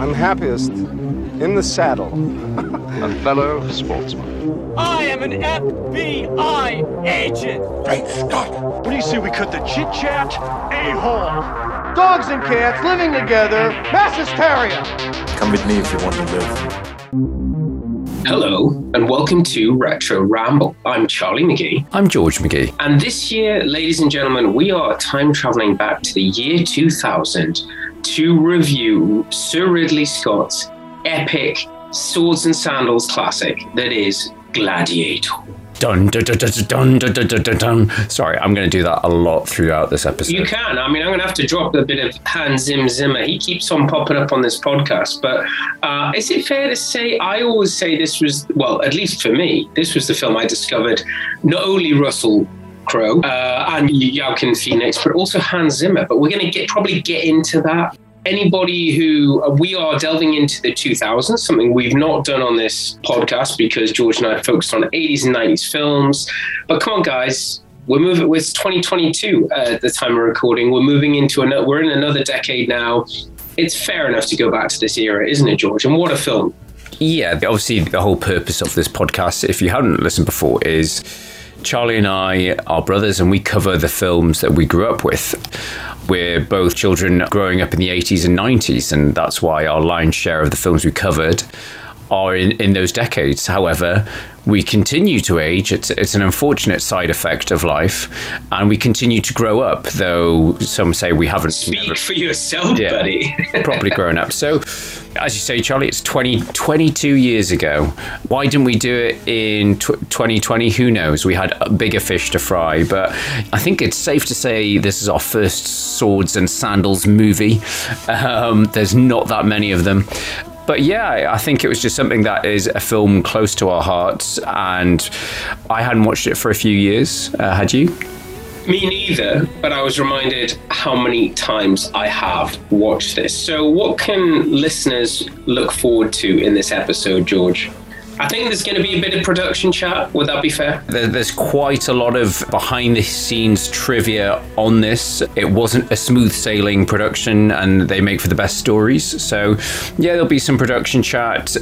I'm happiest in the saddle. A fellow sportsman. I am an FBI agent. Great Scott! What do you say we cut the chit chat? A hole. Dogs and cats living together. Mass hysteria. Come with me if you want to live. Hello, and welcome to Retro Ramble. I'm Charlie McGee. I'm George McGee. And this year, ladies and gentlemen, we are time traveling back to the year 2000 to review Sir Ridley Scott's epic swords and sandals classic that is Gladiator. Dun, dun, dun, dun, dun, dun, dun, dun. Sorry, I'm going to do that a lot throughout this episode. You can. I mean, I'm going to have to drop a bit of Hans Zim Zimmer. He keeps on popping up on this podcast. But uh, is it fair to say, I always say this was, well, at least for me, this was the film I discovered not only Russell Crowe uh, and Joaquin Phoenix, but also Hans Zimmer. But we're going to get probably get into that. Anybody who uh, we are delving into the 2000s, something we've not done on this podcast because George and I focused on 80s and 90s films. But come on, guys, we're moving. It's 2022 uh, at the time of recording. We're moving into another. We're in another decade now. It's fair enough to go back to this era, isn't it, George? And what a film! Yeah, obviously, the whole purpose of this podcast, if you haven't listened before, is Charlie and I are brothers and we cover the films that we grew up with. We're both children growing up in the 80s and 90s, and that's why our lion's share of the films we covered are in, in those decades. However, we continue to age. It's, it's an unfortunate side effect of life, and we continue to grow up, though some say we haven't Speak never- for yourself, Yeah. buddy. properly grown up. So, as you say, Charlie, it's 20, 22 years ago. Why didn't we do it in tw 2020? Who knows? We had bigger fish to fry, but I think it's safe to say this is our first swords and sandals movie. Um, there's not that many of them. But yeah, I think it was just something that is a film close to our hearts, and I hadn't watched it for a few years. Uh, had you? Me neither, but I was reminded how many times I have watched this. So, what can listeners look forward to in this episode, George? I think there's going to be a bit of production chat. Would that be fair? There's quite a lot of behind the scenes trivia on this. It wasn't a smooth sailing production, and they make for the best stories. So, yeah, there'll be some production chat.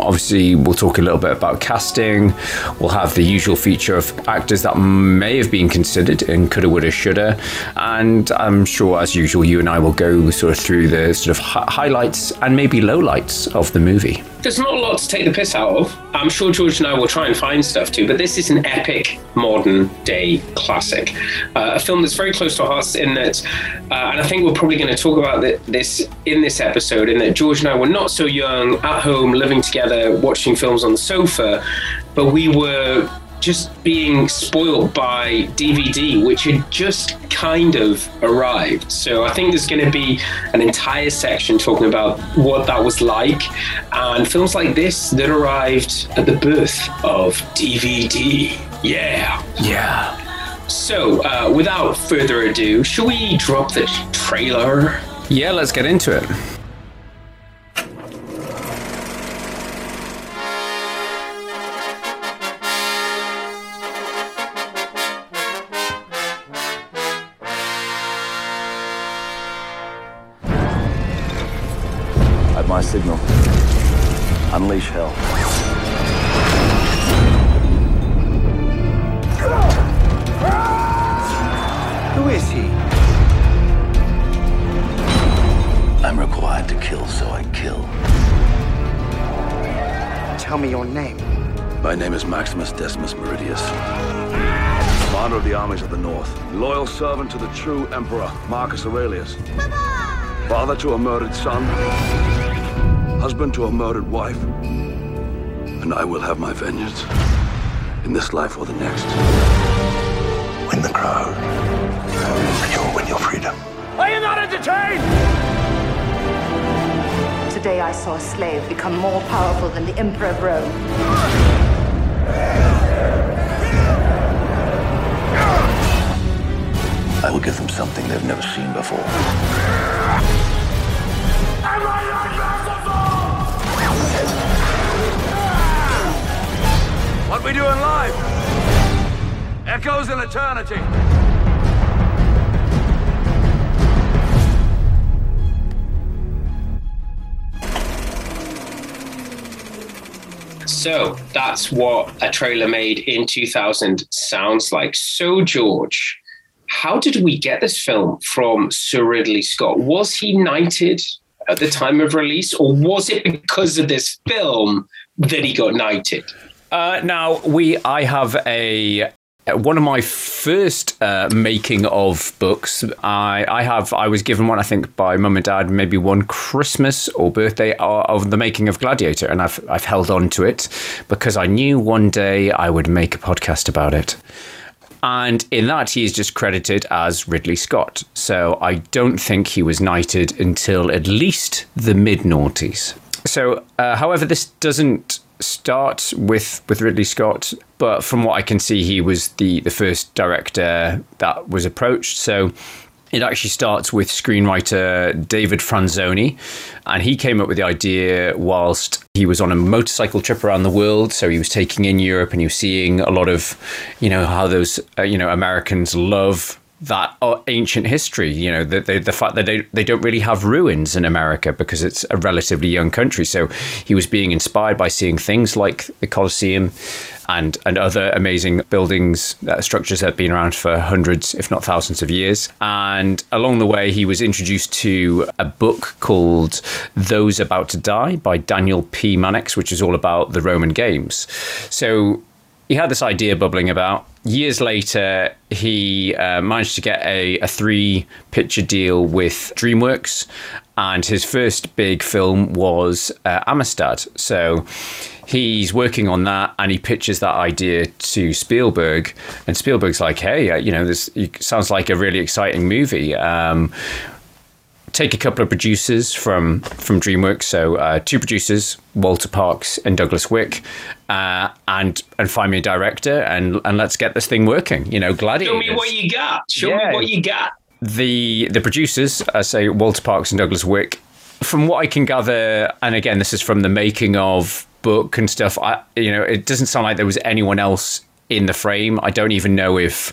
Obviously, we'll talk a little bit about casting. We'll have the usual feature of actors that may have been considered in coulda, woulda, shoulda. And I'm sure, as usual, you and I will go sort of through the sort of hi- highlights and maybe lowlights of the movie. There's not a lot to take the piss out of. I'm sure George and I will try and find stuff too, but this is an epic modern day classic. Uh, a film that's very close to our hearts in that, uh, and I think we're probably going to talk about thi- this in this episode, in that George and I were not so young, at home, living together, watching films on the sofa, but we were just being spoiled by DVD, which had just kind of arrived. So I think there's going to be an entire section talking about what that was like and films like this that arrived at the birth of DVD. Yeah. Yeah. So uh, without further ado, shall we drop the trailer? Yeah, let's get into it. Who is he? I'm required to kill, so I kill. Tell me your name. My name is Maximus Decimus Meridius. Commander of the armies of the North. Loyal servant to the true Emperor, Marcus Aurelius. Father to a murdered son. Husband to a murdered wife. And I will have my vengeance. In this life or the next. Win the crowd, and you'll win your freedom. Are you not entertained? Today I saw a slave become more powerful than the Emperor of Rome. I will give them something they've never seen before. Am I not merciful? What we doing live? There goes an eternity! So that's what a trailer made in 2000 sounds like. So, George, how did we get this film from Sir Ridley Scott? Was he knighted at the time of release, or was it because of this film that he got knighted? Uh, now we, I have a one of my first uh, making of books. I, I have I was given one I think by mum and dad maybe one Christmas or birthday uh, of the making of Gladiator, and I've I've held on to it because I knew one day I would make a podcast about it. And in that, he is just credited as Ridley Scott. So I don't think he was knighted until at least the mid noughties. So, uh, however, this doesn't start with with Ridley Scott, but from what I can see, he was the the first director that was approached. So it actually starts with screenwriter David Franzoni, and he came up with the idea whilst he was on a motorcycle trip around the world. So he was taking in Europe, and he was seeing a lot of, you know, how those uh, you know Americans love that uh, ancient history. You know, the, the, the fact that they, they don't really have ruins in America because it's a relatively young country. So he was being inspired by seeing things like the Colosseum and, and other amazing buildings, uh, structures that have been around for hundreds, if not thousands of years. And along the way, he was introduced to a book called Those About to Die by Daniel P. Mannix, which is all about the Roman games. So he had this idea bubbling about. Years later, he uh, managed to get a, a three picture deal with DreamWorks, and his first big film was uh, Amistad. So he's working on that, and he pitches that idea to Spielberg, and Spielberg's like, "Hey, uh, you know, this sounds like a really exciting movie." Um, take a couple of producers from from DreamWorks, so uh, two producers, Walter Parkes and Douglas Wick, uh, and and find me a director and and let's get this thing working. You know, Gladiator. Show me what you got. Show yeah. me what you got. The the producers, I say Walter Parkes and Douglas Wick. From what I can gather, and again, this is from the making of book and stuff. I, you know, it doesn't sound like there was anyone else in the frame. I don't even know if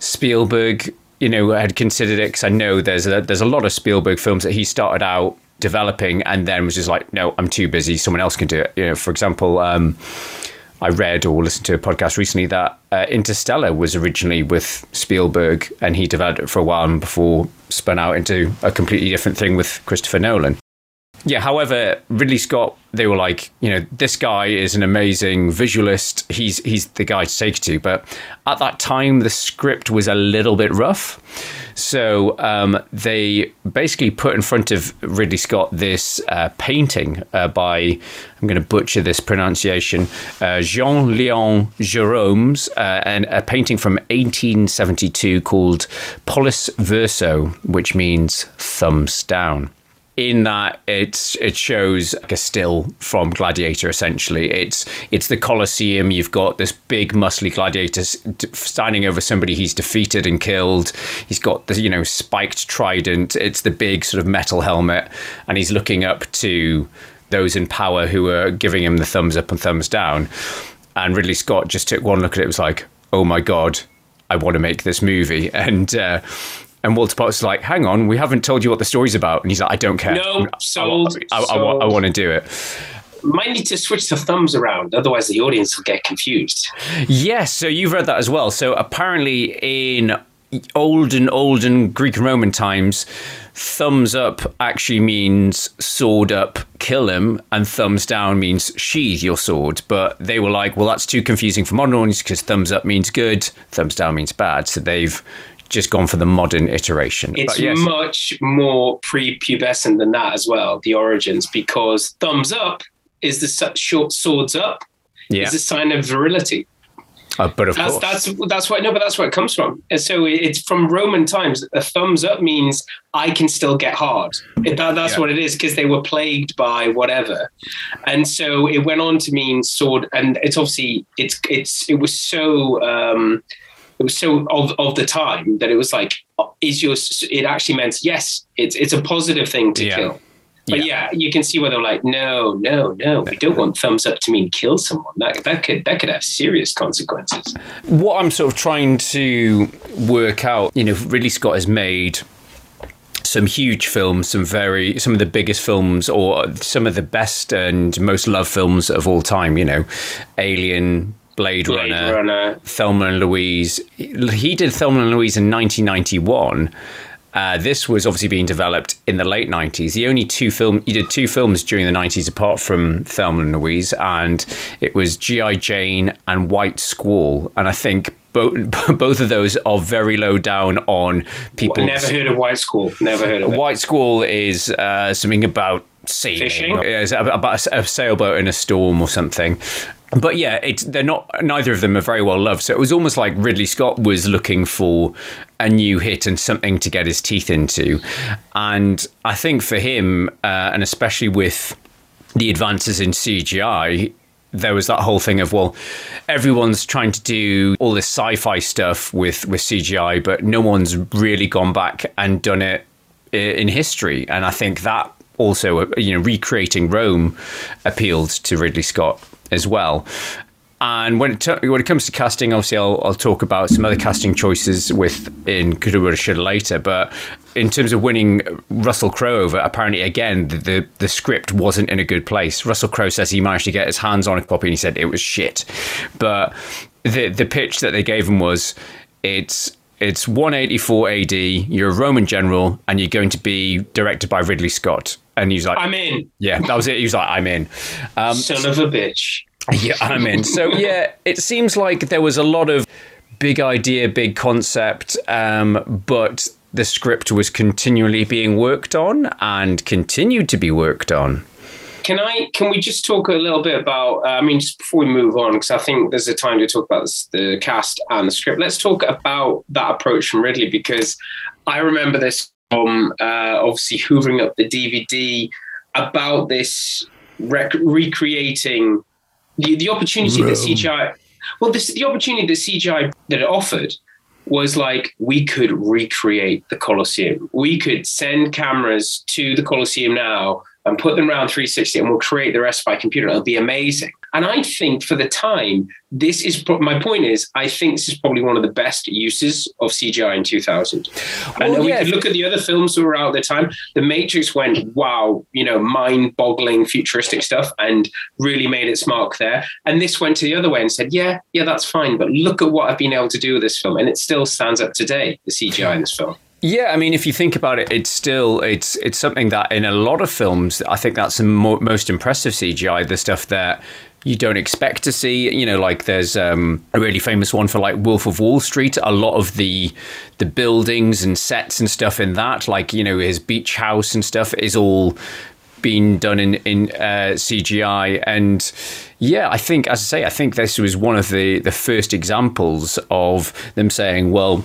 Spielberg you know, I had considered it because I know there's a, there's a lot of Spielberg films that he started out developing and then was just like, no, I'm too busy. Someone else can do it. You know, for example, um, I read or listened to a podcast recently that uh, Interstellar was originally with Spielberg and he developed it for a while and before spun out into a completely different thing with Christopher Nolan. Yeah, however, Ridley Scott, they were like, you know, this guy is an amazing visualist. He's he's the guy to take it to. But at that time, the script was a little bit rough. So um, they basically put in front of Ridley Scott this uh, painting uh, by, I'm going to butcher this pronunciation, uh, Jean Leon Gérôme's, uh, and a painting from 1872 called Pollice Verso, which means thumbs down in that it's it shows like a still from Gladiator. Essentially, it's it's the Colosseum. You've got this big muscly gladiator standing over somebody he's defeated and killed. He's got the you know spiked trident. It's the big sort of metal helmet, and he's looking up to those in power who are giving him the thumbs up and thumbs down. And Ridley Scott just took one look at it. Was like, oh my god. I want to make this movie, and uh, and Walter Potts like, hang on, we haven't told you what the story's about. And he's like, I don't care. No, sold. I, I, sold. I, I want to do it. Might need to switch the thumbs around, otherwise the audience will get confused. Yes, so you've read that as well. So apparently in olden, olden Greek and Roman times, thumbs up actually means sword up, kill him, and thumbs down means sheathe your sword. But they were like, well, that's too confusing for modern audience because thumbs up means good, thumbs down means bad. So they've just gone for the modern iteration. It's yes. much more pre-pubescent than that as well. The origins, because thumbs up is the short swords up. Yeah. is a sign of virility. Uh, but of that's, course, that's that's why no, but that's where it comes from. And so it's from Roman times. A thumbs up means I can still get hard. It, that, that's yeah. what it is because they were plagued by whatever, and so it went on to mean sword. And it's obviously it's it's it was so. Um, it was so of, of the time that it was like is your it actually meant yes it's it's a positive thing to yeah. kill but yeah. yeah. you can see where they're like no no no we don't want thumbs up to mean kill someone that that could that could have serious consequences what i'm sort of trying to work out you know ridley scott has made some huge films, some very some of the biggest films, or some of the best and most loved films of all time. You know, Alien, Blade, Blade Runner, Runner. Thelma and Louise. He did Thelma and Louise in 1991. Uh, this was obviously being developed in the late 90s. The only two film he did two films during the 90s apart from Thelma and Louise, and it was GI Jane and White Squall. And I think both both of those are very low down on people. Never heard of White Squall. Never heard of it. White Squall is uh, something about sailing. Fishing? It's about a, a sailboat in a storm or something. But yeah, it's they're not. Neither of them are very well loved. So it was almost like Ridley Scott was looking for a new hit and something to get his teeth into. And I think for him, uh, and especially with the advances in CGI, there was that whole thing of well, everyone's trying to do all this sci-fi stuff with with CGI, but no one's really gone back and done it in history. And I think that also, uh, you know, recreating Rome appealed to Ridley Scott as well. And when it t- when it comes to casting, obviously I'll, I'll talk about some other casting choices with in Coulda Woulda Shoulda later. But in terms of winning Russell Crowe over, apparently again the, the the script wasn't in a good place. Russell Crowe says he managed to get his hands on a copy and he said it was shit. But the the pitch that they gave him was it's it's 184 AD. You're a Roman general and you're going to be directed by Ridley Scott. And he's like, I'm in. yeah, that was it. He was like, I'm in. Um, Son of a bitch. yeah, I'm in. So yeah, it seems like there was a lot of big idea, big concept, um, but the script was continually being worked on and continued to be worked on. Can I? Can we just talk a little bit about? Uh, I mean, just before we move on, because I think there's a time to talk about this, the cast and the script. Let's talk about that approach from Ridley because I remember this from uh, obviously hoovering up the DVD about this rec- recreating the, the opportunity that CGI. Well, this the opportunity that CGI that it offered was like we could recreate the Colosseum. We could send cameras to the Colosseum now and put them around 360 and we'll create the rest by computer. It'll be amazing. And I think for the time, this is my point is I think this is probably one of the best uses of CGI in 2000. and Well, we could look at the other films that were out at the time. The Matrix went, wow, you know, mind boggling futuristic stuff and really made its mark there. And this went to the other way and said, yeah, yeah, that's fine. But look at what I've been able to do with this film. And it still stands up today, the CGI in this film. Yeah, I mean, if you think about it, it's still it's it's something that in a lot of films, I think that's the mo- most impressive CGI. The stuff that you don't expect to see. You know, like there's um, a really famous one for like Wolf of Wall Street. A lot of the the buildings and sets and stuff in that, like you know his beach house and stuff, is all been done in in uh, CGI and. Yeah, I think, as I say, I think this was one of the, the first examples of them saying, well,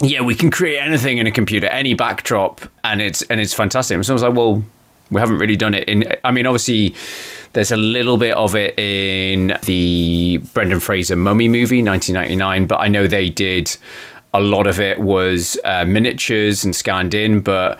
yeah, we can create anything in a computer, any backdrop, and it's and it's fantastic. And so I was like, well, we haven't really done it in. I mean, obviously, there's a little bit of it in the Brendan Fraser Mummy movie, 1999, but I know they did a lot of it was uh, miniatures and scanned in, but.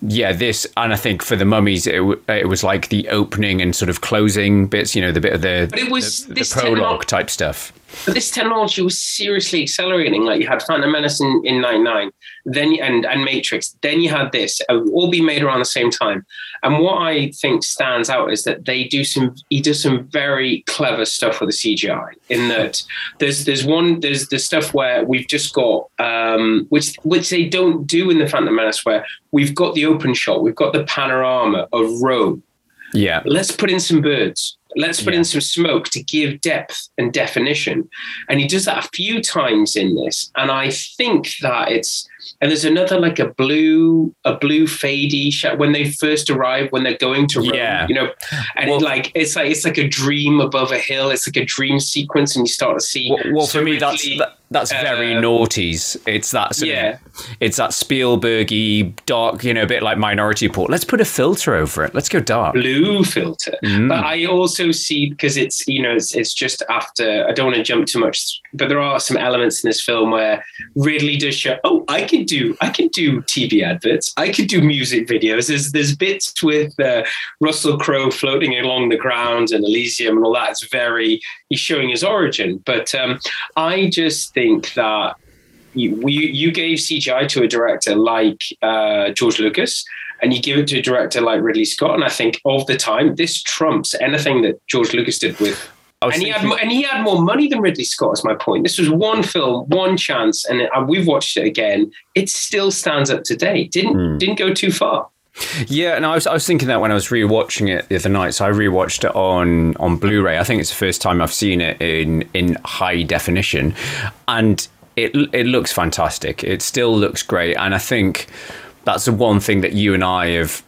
Yeah, this and I think for the mummies, it, w- it was like the opening and sort of closing bits. You know, the bit of the But it was the, the prologue techno- type stuff. But this technology was seriously accelerating. Like you had Phantom Menace in, in 99, then and, and Matrix, then you had this, uh, all be made around the same time. And what I think stands out is that they do some, he does some very clever stuff with the CGI. In that there's there's one there's the stuff where we've just got um, which which they don't do in the Phantom Menace, where we've got the open shot, we've got the panorama of Rome, Yeah, let's put in some birds let's put Yeah. in some smoke to give depth and definition and he does that a few times in this and i think that it's and there's another like a blue a blue fadey shot when they first arrive when they're going to Rome, Yeah. you know and Well- it like it's like it's like a dream above a hill it's like a dream sequence and you start to see Well, well for me, that's that, that's very uh, noughties. It's that sort yeah. of, it's that Spielbergy dark, you know, a bit like Minority Report. Let's put a filter over it. Let's go dark. blue filter. Mm. But I also see because it's you know it's, it's just after I don't want to jump too much, but there are some elements in this film where Ridley does show. Oh, I can do I can do TV adverts. I can do music videos. There's there's bits with uh, Russell Crowe floating along the ground and Elysium and all that. It's very he's showing his origin. But um, I just think that you, you, gave CGI to a director like uh, George Lucas, and you give it to a director like Ridley Scott, and I think of the time, this trumps anything that George Lucas did with. And he, had, and he had more money than Ridley Scott. Is my point. This was one film, one chance, and we've watched it again. It still stands up today. Didn't mm. didn't go too far. Yeah, and I was I was thinking that when I was rewatching it the other night. So I rewatched it on on Blu-ray. I think it's the first time I've seen it in in high definition, and it it looks fantastic. It still looks great, and I think that's the one thing that you and I have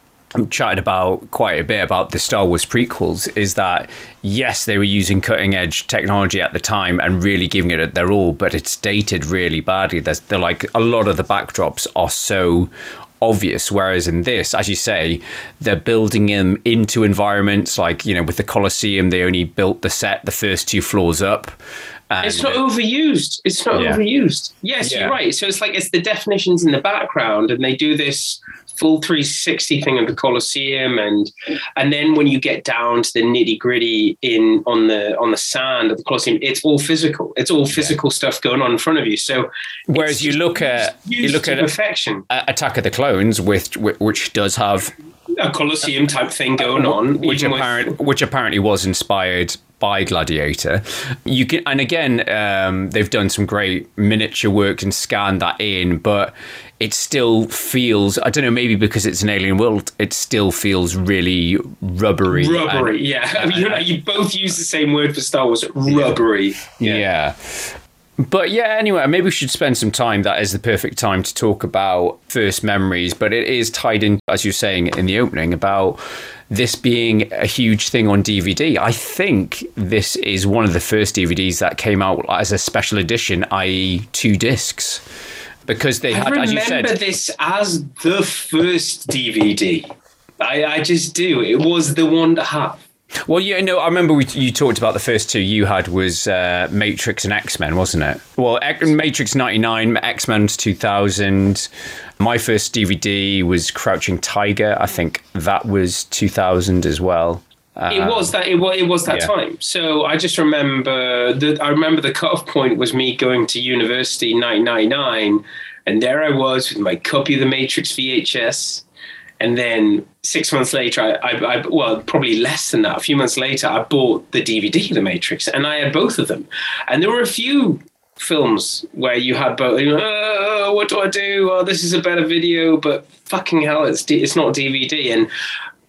chatted about quite a bit about the Star Wars prequels is that yes, they were using cutting edge technology at the time and really giving it their all, but it's dated really badly. There's they're like a lot of the backdrops are so obvious. Whereas in this, as you say, they're building them into environments like, you know, with the Colosseum, they only built the set the first two floors up. It's not overused. It's not yeah. overused. Yes, yeah. you're right. So it's like it's the definitions in the background, and they do this full 360 thing of the Colosseum, and and then when you get down to the nitty gritty in on the on the sand of the Colosseum, it's all physical. It's all physical yeah. stuff going on in front of you. So whereas you look at you look at perfection, Attack of the Clones, with which does have a Colosseum type thing uh, going on, which apparent, with... which apparently was inspired by Gladiator. You can, and again, um, they've done some great miniature work and scanned that in, but it still feels I don't know maybe because it's an alien world it still feels really rubbery rubbery and, yeah I mean, you, know, you both use the same word for Star Wars rubbery yeah. yeah. But yeah, anyway, maybe we should spend some time. That is the perfect time to talk about first memories. But it is tied in, as you're saying in the opening, about this being a huge thing on DVD. I think this is one of the first DVDs that came out as a special edition, i.e., two discs because they I had, as you said, remember this as the first DVD. I, I just do. It was the one to have. Well, you know, I remember we, you talked about the first two you had was uh, Matrix and X Men, wasn't it? Well, Matrix '99, X Men 2000. My first DVD was Crouching Tiger. I think that was 2000 as well. it was that it was, it was that yeah. time. So I just remember the I remember the cutoff point was me going to university 1999, and there I was with my copy of the Matrix VHS and then six months later, I, I, I, well, probably less than that, a few months later, I bought the DVD The Matrix, and I had both of them. And there were a few films where you had both. You know, oh, what do I do? Oh, this is a better video, but fucking hell, it's it's not DVD. And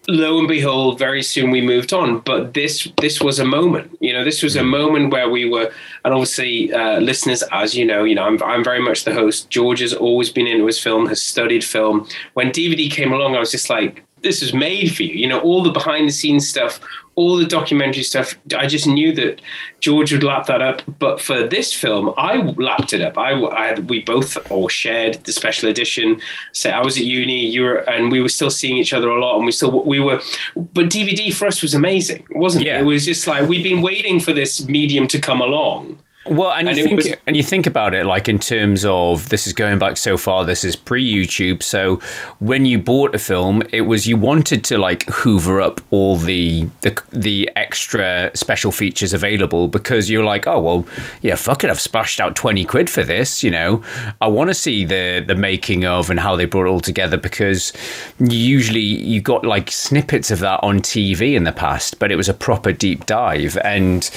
lo and behold, very soon we moved on. But this this was a moment. You know, this was a mm. moment where we were, and obviously, uh, listeners, as you know, you know, I'm I'm very much the host. George has always been into his film, has studied film. When DVD came along, I was just like, this was made for you. You know, all the behind the scenes stuff, all the documentary stuff. I just knew that George would lap that up. But for this film, I lapped it up. I, I we both all shared the special edition. So I was at uni, you were, and we were still seeing each other a lot, and we still we were. But DVD for us was amazing, wasn't yeah. it? It was just like we'd been waiting for this medium to come along. Well, and, and you think was, and you think about it like in terms of this is going back so far. This is pre YouTube. So when you bought a film, it was you wanted to like hoover up all the the the extra special features available because you're like, oh well, yeah, fuck it, I've splashed out twenty quid for this. You know, I want to see the the making of and how they brought it all together because usually you got like snippets of that on TV in the past, but it was a proper deep dive. And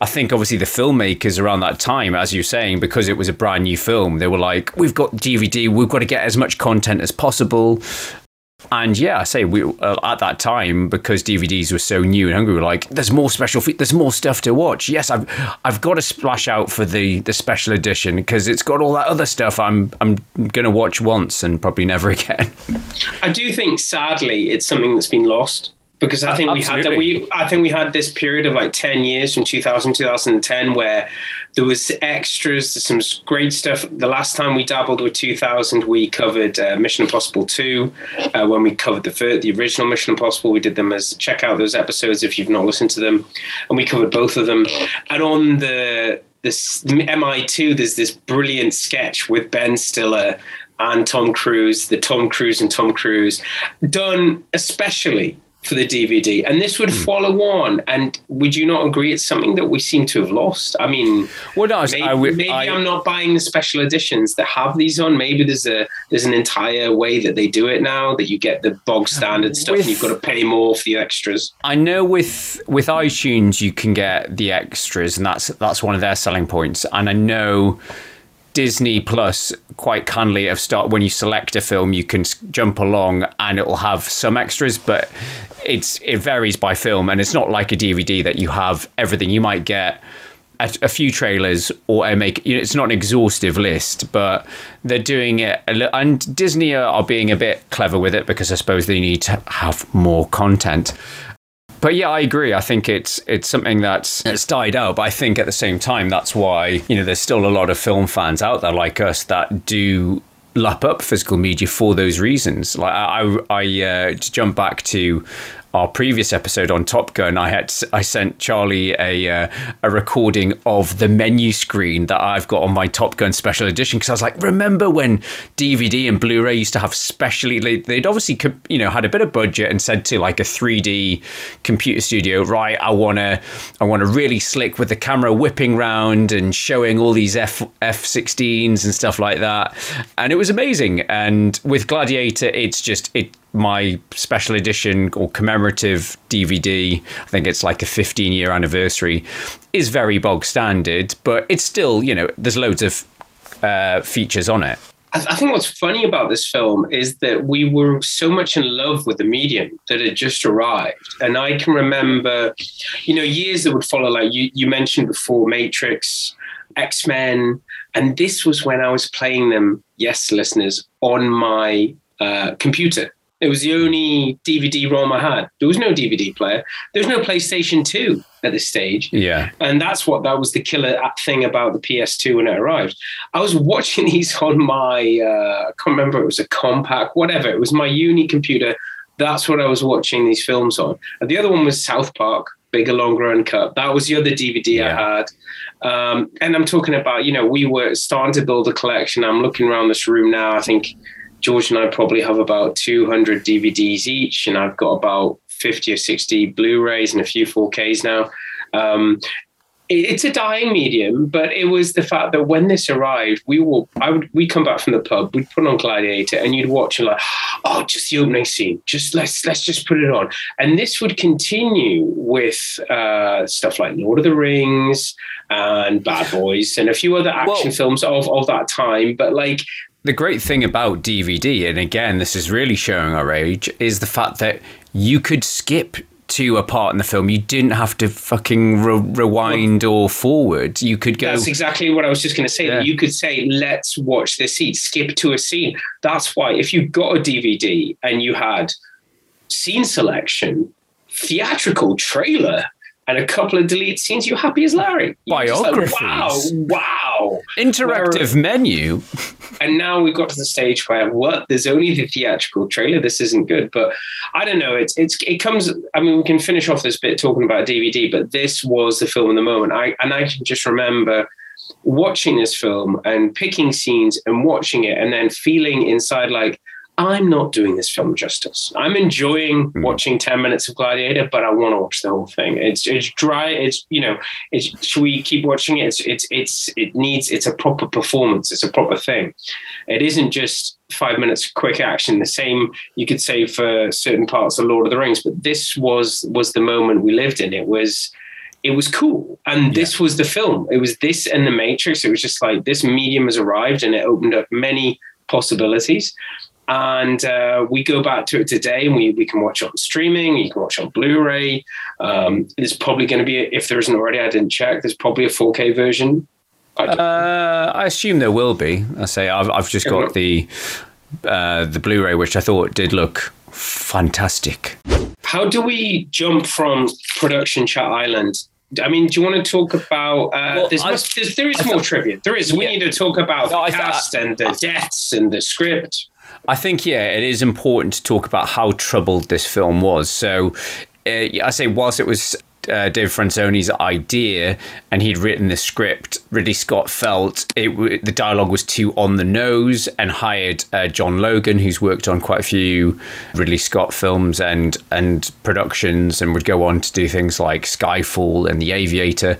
I think obviously the filmmakers around that time, as you're saying, because it was a brand new film, they were like, we've got DVD, we've got to get as much content as possible. And yeah, I say we uh, at that time because DVDs were so new and hungry, we were like, "There's more special, fe- there's more stuff to watch." Yes, I've I've got to splash out for the the special edition because it's got all that other stuff I'm I'm gonna watch once and probably never again. I do think, sadly, it's something that's been lost because I think Absolutely. we had that we I think we had this period of like 10 years from 2000 2010 where there was extras some great stuff. The last time we dabbled with 2000 we covered uh, Mission Impossible 2 uh, when we covered the first, the original Mission Impossible. We did them as check out those episodes if you've not listened to them. And we covered both of them. And on the this MI2 there's this brilliant sketch with Ben Stiller and Tom Cruise the Tom Cruise and Tom Cruise done especially for the DVD, and this would Hmm. follow on. And would you not agree? It's something that we seem to have lost. I mean, Well, no, maybe, I would- maybe I- I'm not buying the special editions that have these on. Maybe there's a there's an entire way that they do it now that you get the bog standard stuff, and you've got to pay more for the extras. I know with with iTunes you can get the extras, and that's that's one of their selling points. And I know Disney Plus quite kindly have start when you select a film, you can jump along and it will have some extras, but it's it varies by film, and it's not like a DVD that you have everything. You might get. A, a few trailers or I make you know, it's not an exhaustive list but they're doing it a and Disney are being a bit clever with it because I suppose they need to have more content but yeah, I agree. I think it's it's something that's it's died out. But I think at the same time, that's why you know there's still a lot of film fans out there like us that do lap up physical media for those reasons. Like I, I, uh, to jump back to our previous episode on Top Gun, I had I sent Charlie a uh, a recording of the menu screen that I've got on my Top Gun special edition because I was like, remember when DVD and Blu-ray used to have specially they- they'd obviously you know had a bit of budget and said to like a 3D computer studio, right? I want to I want to really slick with the camera whipping round and showing all these F F16s and stuff like that, and it was amazing. And with Gladiator, it's just it my special edition or commemorative DVD, I think it's like a 15 year anniversary, is very bog standard, but it's still, you know, there's loads of uh, features on it. I, think what's funny about this film is that we were so much in love with the medium that it just arrived. And I can remember, you know, years that would follow, like you, you mentioned before, Matrix, X Men. And this was when I was playing them, yes, listeners, on my uh, computer. It was the only DVD ROM I had. There was no DVD player. There was no PlayStation 2 at this stage. Yeah. And that's what that was the killer thing about the PS2 when it arrived. I was watching these on my, uh, I can't remember, it was a compact, whatever. It was my uni computer. That's what I was watching these films on. And the other one was South Park, bigger, longer, and uncut. That was the other DVD I had. Um, and I'm talking about, you know, we were starting to build a collection. I'm looking around this room now. I think George and I probably have about 200 DVDs each, and I've got about 50 or 60 Blu-rays and a few 4Ks now. Um, it's a dying medium, but it was the fact that when this arrived, we will. I would. We come back from the pub. We'd put on Gladiator, and you'd watch and like, oh, just the opening scene. Just let's let's just put it on. And this would continue with uh, stuff like Lord of the Rings and Bad Boys and a few other action films of of that time. But like The great thing about DVD, and again, this is really showing our age, is the fact that you could skip to a part in the film. You didn't have to fucking re- rewind or forward. You could go. That's exactly what I was just going to say. Yeah. You could say, let's watch this scene, skip to a scene. That's why if you got a DVD and you had scene selection, theatrical trailer, and a couple of deleted scenes, you're happy as Larry. You're like, wow, wow. Interactive menu. And now we've got to the stage where what? There's only the theatrical trailer. This isn't good. But I don't know. It's it's it comes. I mean, we can finish off this bit talking about DVD, but this was the film in the moment. I and I can just remember watching this film and picking scenes and watching it and then feeling inside like I'm not doing this film justice. I'm enjoying hmm. watching 10 minutes of Gladiator, but I want to watch the whole thing. It's it's dry. It's you know, it's should we keep watching it? It's it's it's it needs it's a proper performance. It's a proper thing. It isn't just five minutes of quick action. The same you could say for certain parts of Lord of the Rings, but this was was the moment we lived in. It was it was cool. And this was the film. It was this and the Matrix. It was just like this medium has arrived and it opened up many possibilities. And uh, we go back to it today and we, we can watch it on streaming, you can watch on Blu ray. Um, there's probably going to be, if there isn't already, I didn't check, there's probably a 4K version. Uh, I assume there will be. I say I've, I've just got the uh, the Blu-ray, which I thought did look fantastic. How do we jump from production chat island? I mean, do you want to talk about? Uh, there's, I- must, there's, there is more trivia. There is. We need to talk about No, I the th- cast and the deaths and the script. I think yeah, it is important to talk about how troubled this film was. So uh, I say, whilst it was uh, Dave Franzoni's idea, and he'd written the script. Ridley Scott felt it w- the dialogue was too on the nose, and hired uh, John Logan, who's worked on quite a few Ridley Scott films and and productions, and would go on to do things like Skyfall and The Aviator.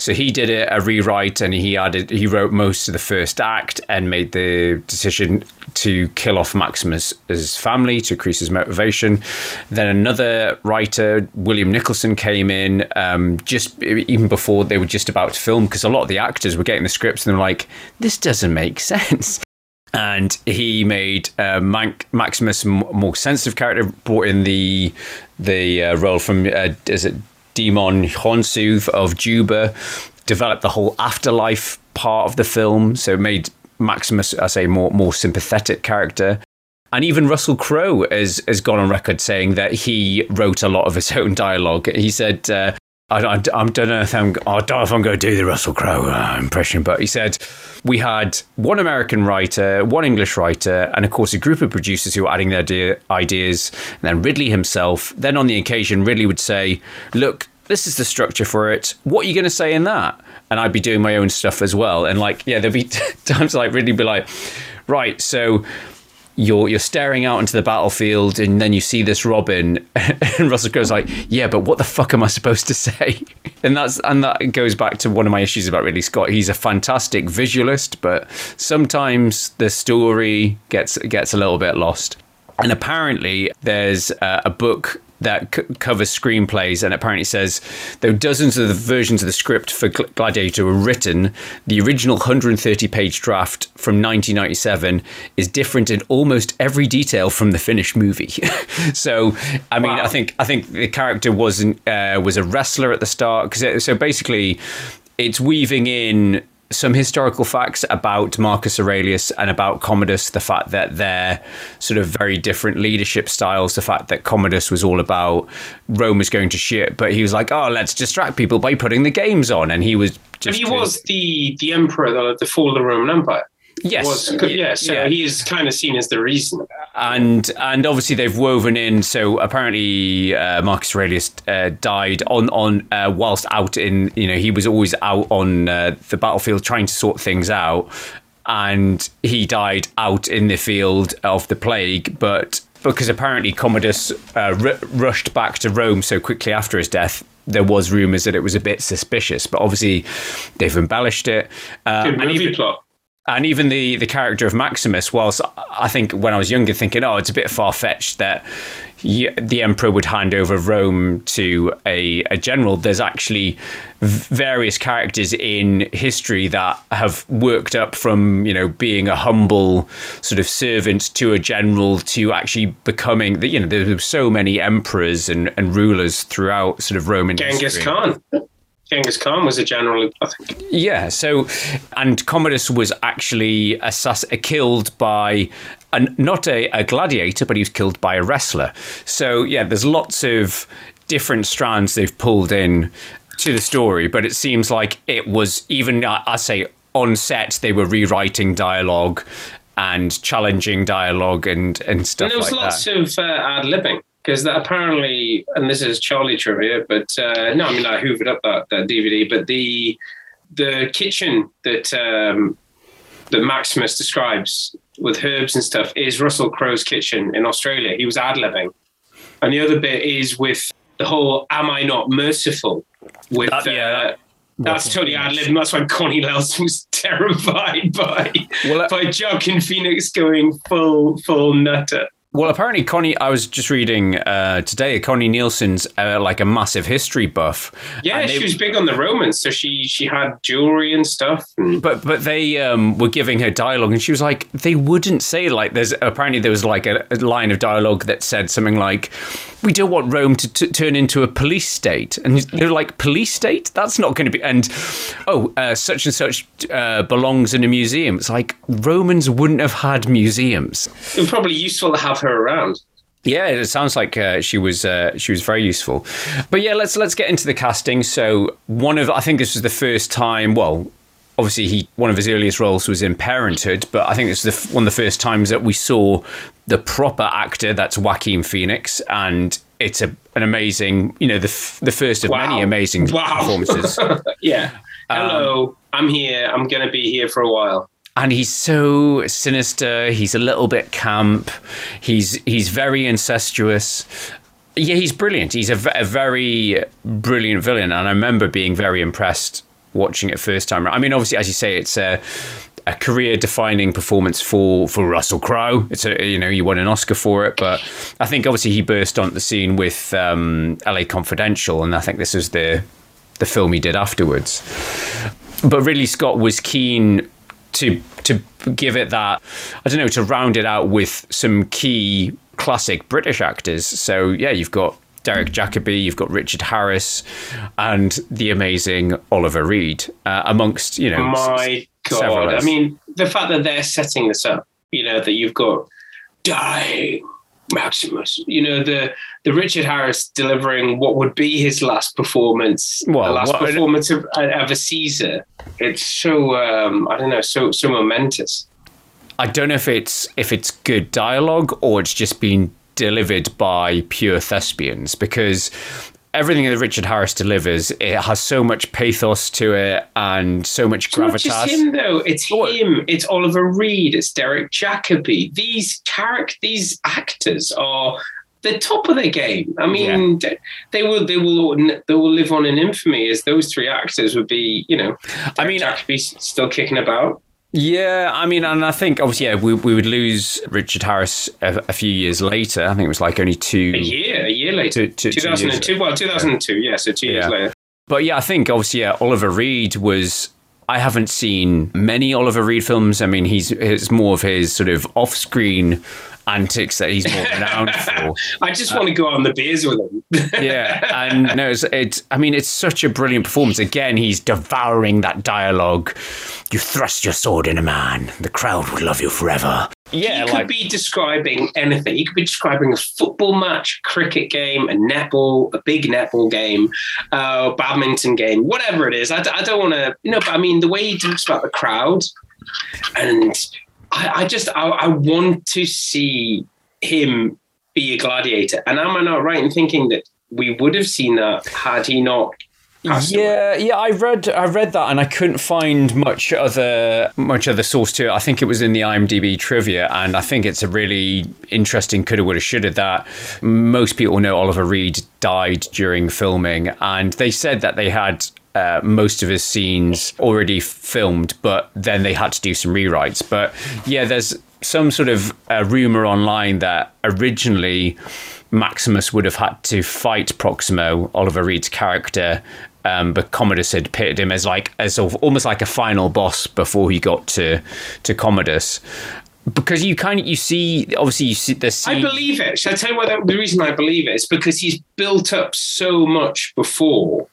So he did a, a, rewrite and he added, he wrote most of the first act and made the decision to kill off Maximus's family to increase his motivation. Then another writer, William Nicholson, came in um, just even before they were just about to film because a lot of the actors were getting the scripts and they're like, this doesn't make sense. And he made uh, Maximus more sensitive character, brought in the the uh, role from uh, is it Djimon Hounsou of Juba developed the whole afterlife part of the film, so it made Maximus, I say, more more sympathetic character. And even Russell Crowe has, has gone on record saying that he wrote a lot of his own dialogue. He said, uh, I, I, I, don't know if I'm, I'm going to do the Russell Crowe uh, impression, but he said we had one American writer, one English writer, and of course a group of producers who were adding their ideas. And then Ridley himself. Then on the occasion, Ridley would say, "Look, this is the structure for it. What are you going to say in that?" And I'd be doing my own stuff as well. And like, yeah, there'd be times like Ridley be like, "Right, so." You're you're staring out into the battlefield and then you see this Robin and Russell Crowe's like, yeah, but what the fuck am I supposed to say? And that's and that goes back to one of my issues about Ridley Scott. He's a fantastic visualist, but sometimes the story gets gets a little bit lost. And apparently, there's uh, a book that c- covers screenplays and apparently says though dozens of the versions of the script for Gladiator were written, the original 130 page draft from 1997 is different in almost every detail from the finished movie. so, I mean, wow. I think I think the character wasn't uh, was a wrestler at the start because so basically it's weaving in some historical facts about Marcus Aurelius and about Commodus, the fact that they're sort of very different leadership styles, the fact that Commodus was all about Rome was going to shit, but he was like, oh, let's distract people by putting the games on. And he was just. And he was the, the emperor, the, the fall of the Roman Empire. Yes. Was, yeah, so yeah. he's kind of seen as the reason. And and obviously they've woven in. So apparently uh, Marcus Aurelius uh, died on on uh, whilst out in you know he was always out on uh, the battlefield trying to sort things out, and he died out in the field of the plague, but. Because apparently Commodus uh, r- rushed back to Rome so quickly after his death, there was rumors that it was a bit suspicious, but obviously they've embellished it. Uh, Good movie even, plot and even the the character of Maximus, whilst I think when I was younger, thinking, oh, it's a bit far fetched that the emperor would hand over Rome to a, a general. There's actually various characters in history that have worked up from you know being a humble sort of servant to a general to actually becoming you know there's so many emperors and, and rulers throughout sort of Roman Genghis history. Khan. Genghis Khan was a general, I think. Yeah. So, and Commodus was actually assass- killed by an, not a, a gladiator, but he was killed by a wrestler. So, yeah, there's lots of different strands they've pulled in to the story, but it seems like it was even, I say, on set, they were rewriting dialogue and challenging dialogue and, and stuff and there was like lots that. of uh, ad libbing because apparently, and this is Charlie trivia, but uh, no, I mean I hoovered up that, that DVD, but the the kitchen that um, that Maximus describes with herbs and stuff is Russell Crowe's kitchen in Australia. He was ad libbing, and the other bit is with the whole "Am I not merciful?" With uh, yeah. That's totally ad lib. That's why Connie Nielsen was terrified by well, uh, by Joaquin Phoenix going full full nutter. Well, apparently, Connie. I was just reading uh, today. Connie Nielsen's uh, like a massive history buff. Yeah, they, she was big on the Romans, so she she had jewelry and stuff. And... But but they um, were giving her dialogue, and she was like, they wouldn't say like. There's apparently there was like a, a line of dialogue that said something like, "We don't want Rome to t- turn into a police state," and they're like, "Police state? That's not going to be." And oh, uh, such and such uh, belongs in a museum. It's like Romans wouldn't have had museums. It was probably useful to have her around. Yeah, it sounds like uh, she was uh, she was very useful. But yeah, let's let's get into the casting. So one of I think this was the first time. Well, obviously he one of his earliest roles was in Parenthood, but I think this is the, one of the first times that we saw the proper actor. That's Joaquin Phoenix, and it's a, an amazing, you know, the f- the first of many amazing Wow. performances. yeah. Hello, um, I'm here. I'm going to be here for a while. and he's so sinister. He's a little bit camp. He's he's very incestuous. Yeah, he's brilliant. He's a, v- a very brilliant villain, and I remember being very impressed watching it first time. I mean, obviously, as you say, it's a a career-defining performance for for Russell Crowe. It's a you know you won an Oscar for it, but I think obviously he burst onto the scene with um, L.A. Confidential, and I think this was the the film he did afterwards. But Ridley Scott was keen to to give it that I don't know to round it out with some key classic British actors. So yeah, you've got Derek Jacobi, you've got Richard Harris, and the amazing Oliver Reed, uh, amongst you know My s- several I mean, the fact that they're setting this up, you know, that you've got dying Maximus, you know, the the Richard Harris delivering what would be his last performance, Well, the last what- performance of, of a Caesar. It's so um, I don't know, so so momentous. I don't know if it's if it's good dialogue or it's just been delivered by pure thespians because everything that Richard Harris delivers it has so much pathos to it and so much It's not gravitas. just him though. It's him. It's Oliver Reed. It's Derek Jacobi. These character, these actors are the top of their game. I mean, they, they will, they will, they will live on in infamy as those three actors would be. You know, I mean, Jacobi's still kicking about. Yeah, I mean, and I think obviously, yeah, we, we would lose Richard Harris a, a few years later. I think it was like only two. A year, a year later, Two- two- two years 2002. Well, 2002. Yeah, so two years later. But yeah, I think obviously, yeah, Oliver Reed was. I haven't seen many Oliver Reed films. I mean, he's it's more of his sort of off-screen antics that he's more renowned for. I just want to go on the beers with him. yeah, and no, it's, it's. I mean, it's such a brilliant performance. Again, he's devouring that dialogue. You thrust your sword in a man, the crowd will love you forever. Yeah, he could be describing anything. He could be describing a football match, cricket game, a netball, a big netball game, uh, badminton game, whatever it is. I, d- I don't want to, you know, but I mean, the way he talks about the crowd, and I, I just, I, I want to see him be a gladiator. And am I not right in thinking that we would have seen that had he not passed away? Yeah, yeah, I read I read that and I couldn't find much other much other source to it. I think it was in the IMDb trivia, and I think it's a really interesting coulda woulda shoulda that most people know Oliver Reed died during filming, and they said that they had. Uh, most of his scenes already filmed, but then they had to do some rewrites. But yeah, there's some sort of uh, rumor online that originally Maximus would have had to fight Proximo, Oliver Reed's character, um, but Commodus had pitted him as like as sort of, almost like a final boss before he got to to Commodus. Because you kind of you see obviously you see the I believe it. Shall I tell you why that, the reason I believe it is because he's built up so much before.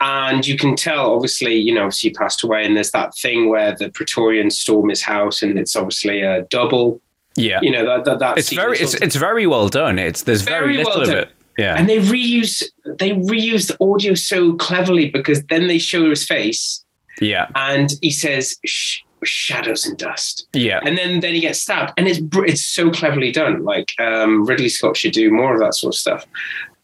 And you can tell, obviously, you know, obviously he passed away, and there's that thing where the Praetorian storm his house, and it's obviously a double. yeah, You know, that, that, that it's very it's it's very well done. It's there's very, Very little well of it. Yeah, and they reuse they reuse the audio so cleverly because then they show his face, yeah, and he says shadows and dust. yeah. and then then he gets stabbed and it's it's so cleverly done like um ridley scott should do more of that sort of stuff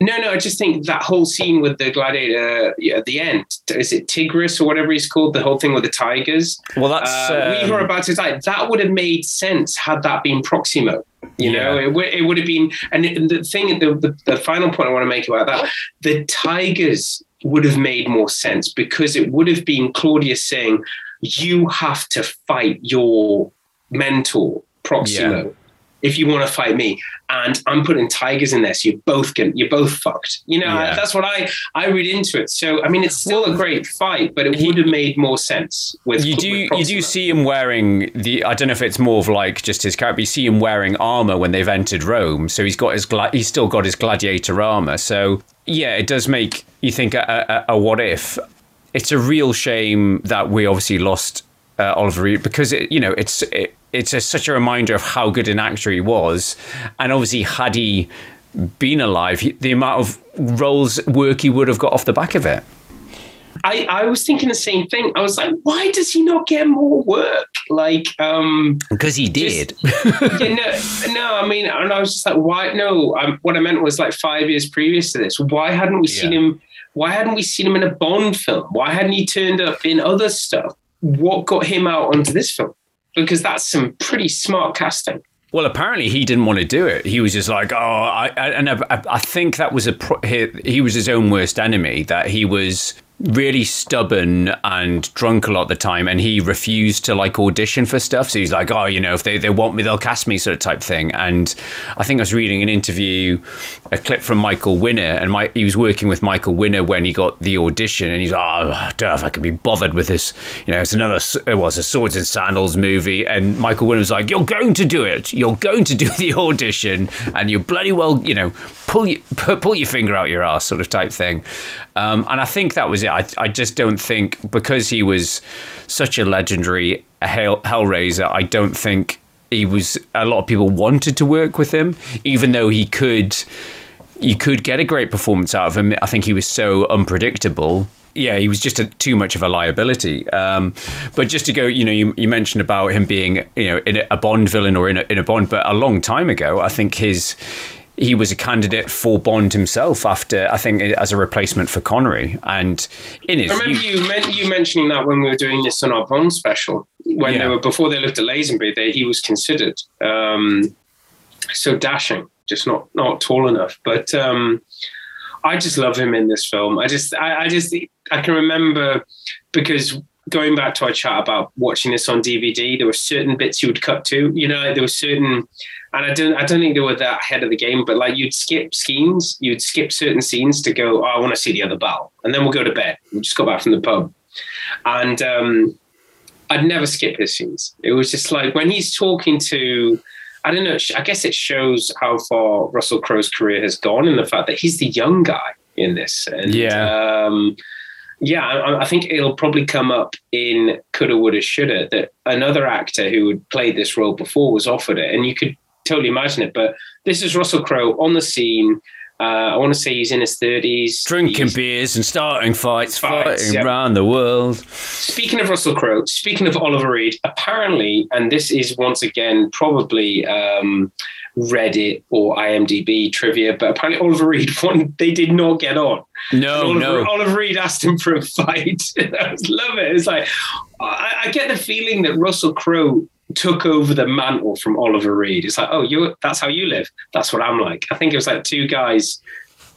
no no i just think that whole scene with the gladiator yeah, at the end is it tigris or whatever he's called the whole thing with the tigers? Well, that's uh, we um, were about to die that would have made sense had that been proximo you know? Yeah. it, would it would have been and it- the thing the, the, the final point i want to make about that the tigers would have made more sense because it would have been claudius saying you have to fight your mentor proximo if you want to fight me and i'm putting tigers in there so you're both going you're both fucked you know Yeah. that's what i i read into it so i mean it's still a great fight but it would have made more sense with you with do you do see him wearing the I don't know if it's more of like just his character. You see him wearing armor when they've entered Rome, so he's got his gla- he's still got his gladiator armor. So yeah, it does make you think a, a, a what if. It's a real shame that we obviously lost uh, Oliver Reed because it, you know it's it, it's a, such a reminder of how good an actor he was, and obviously had he been alive, he, the amount of roles work he would have got off the back of it. I, I was thinking the same thing. I was like, why does he not get more work? Like, um, because he did. Just, yeah, no, no. I mean, and I was just like, why? No, um, what I meant was like five years previous to this. Why hadn't we seen him? Why hadn't we seen him in a Bond film? Why hadn't he turned up in other stuff? What got him out onto this film? Because that's some pretty smart casting. Well, apparently he didn't want to do it. He was just like, oh, I, and I, I think that was a he, he was his own worst enemy. That he was really stubborn and drunk a lot of the time and he refused to like audition for stuff. So he's like oh you know if they, they want me they'll cast me sort of type thing. And i think i was reading an interview a clip from michael winner and my, he was working with michael winner when he got the audition and he's like oh i don't know if i can be bothered with this. You know it's another it was a swords and sandals movie and michael winner was like you're going to do it. You're going to do the audition and you bloody well you know pull your, pull your finger out your ass sort of type thing. Um, and i think that was it. I, I just don't think because he was such a legendary hell, Hellraiser. I don't think he was. A lot of people wanted to work with him, even though he could. You could get a great performance out of him. I think he was so unpredictable yeah, he was just a, too much of a liability. Um, but just to go, you know, you, you, mentioned about him being, you know, in a, a Bond villain or in a, in a Bond, but a long time ago, I think his he was a candidate for Bond himself after I think as a replacement for Connery. And in his, I remember you, men- you mentioning that when we were doing this on our Bond special when yeah. they were before they looked at Lazenby, they, he was considered um, so dashing, just not not tall enough. But um, I just love him in this film. I just I, I just I can remember because going back to our chat about watching this on DVD, there were certain bits you would cut to. You know, there were certain and I don't I don't think they were that ahead of the game, but like you'd skip scenes, you'd skip certain scenes to go, oh, I want to see the other battle, and then we'll go to bed. We'll just go back from the pub, and um, I'd never skip his scenes. It was just like when he's talking to. I don't know. I guess it shows how far Russell Crowe's career has gone in the fact that he's the young guy in this. And, yeah. Um, yeah, I, I, think it'll probably come up in Coulda, Woulda, Shoulda that another actor who had played this role before was offered it, and you could totally imagine it. But this is Russell Crowe on the scene. Uh, I want to say he's in his 30s. Drinking he's, beers and starting fights, fights fighting around the world. Speaking of Russell Crowe, speaking of Oliver Reed, apparently, and this is once again probably um, Reddit or IMDb trivia, but apparently Oliver Reed, one, they did not get on. No, Oliver, no. Oliver Reed asked him for a fight. I love it. It's like, I, I get the feeling that Russell Crowe took over the mantle from Oliver Reed. It's like, oh, you that's how you live. That's what I'm like. I think it was like two guys,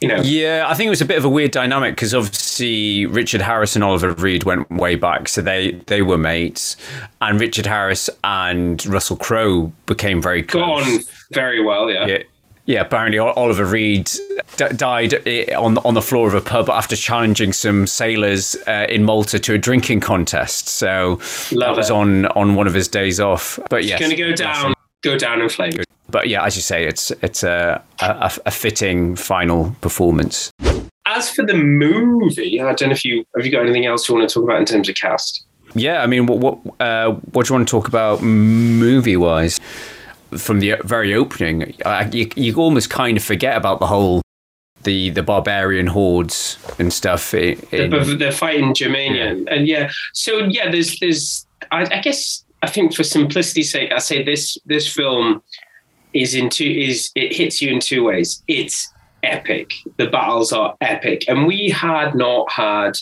you know. Yeah, I think it was a bit of a weird dynamic because obviously Richard Harris and Oliver Reed went way back, so they they were mates, and Richard Harris and Russell Crowe became very close. Gone very well, yeah. yeah yeah, apparently Oliver Reed d- died eh, on on the floor of a pub after challenging some sailors uh, in Malta to a drinking contest. So Love that was on on one of his days off. But yeah, It's going to go down, go down in flames. But yeah, as you say, it's it's a, a, a fitting final performance. As for the movie, I don't know if you have you got anything else you want to talk about in terms of cast. Yeah, I mean, what what uh, what do you want to talk about movie wise? From the very opening, you, you almost kind of forget about the whole the the barbarian hordes and stuff. In, the, they're fighting Germanian, yeah. and yeah. So yeah, there's there's I, I, guess I think for simplicity's sake, I say this this film is in two is it hits you in two ways. It's epic. The battles are epic, and we had not had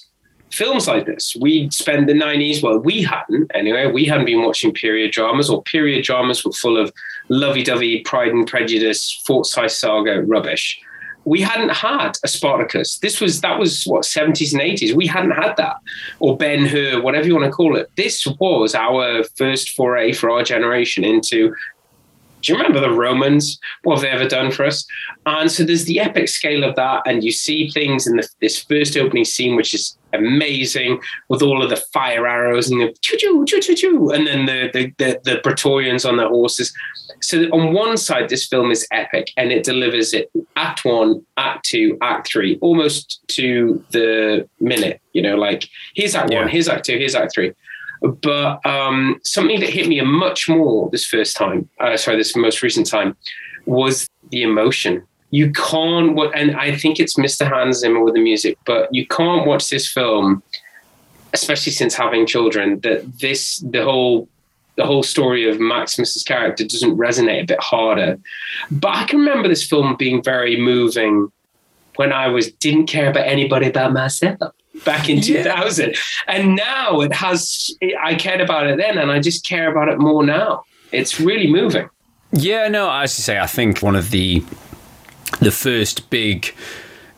films like this. We'd spent the 90s, well, we hadn't anyway, we hadn't been watching period dramas, or period dramas were full of lovey dovey Pride and Prejudice, Forsyte Saga rubbish. We hadn't had a Spartacus. This was, that was what, 70s and 80s. We hadn't had that. Or Ben Hur, whatever you want to call it. This was our first foray for our generation into do you remember the Romans? What have they ever done for us? And so there's the epic scale of that, and you see things in the, this first opening scene, which is amazing, with all of the fire arrows and the choo choo choo choo choo, and then the, the the, the Praetorians on their horses. So on one side, this film is epic, and it delivers it Act One, Act Two, Act Three, almost to the minute. You know, like here's Act yeah. One, here's Act Two, here's Act Three. But um, something that hit me much more this first time, uh, sorry, this most recent time, was the emotion. You can't, and I think it's Mr. Hans Zimmer with the music, but you can't watch this film especially since having children, that this the whole the whole story of Maximus's character doesn't resonate a bit harder. But I can remember this film being very moving when I was didn't care about anybody but myself back in 2000. Yeah. And now it has, I cared about it then and I just care about it more now. It's really moving. Yeah, no, as you say, I think one of the the first big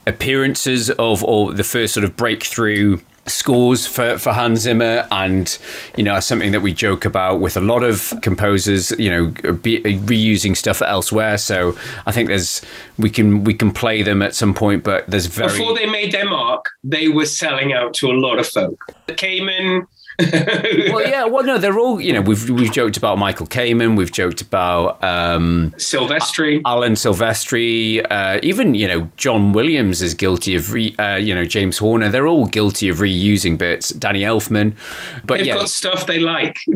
appearances of or the first sort of breakthrough scores for, for Hans Zimmer and you know something that we joke about with a lot of composers you know be, reusing stuff elsewhere. So I think there's we can we can play them at some point but there's very before they made their mark they were selling out to a lot of folk. Kamen well, yeah. Well, no, they're all. You know, we've we've joked about Michael Kamen. We've joked about um, Silvestri, Alan Silvestri. Uh, even you know, John Williams is guilty of. Re, uh, you know, James Horner. They're all guilty of reusing bits. Danny Elfman. But They've yeah, got stuff they like.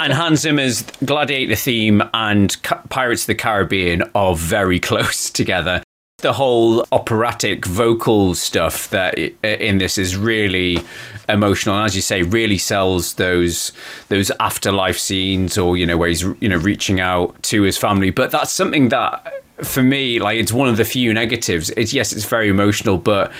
And Hans Zimmer's Gladiator theme and Pirates of the Caribbean are very close together the whole operatic vocal stuff that in this is really emotional. And as you say really sells those those afterlife scenes or you know where he's you know reaching out to his family. But that's something that for me like it's one of the few negatives. It's yes it's very emotional but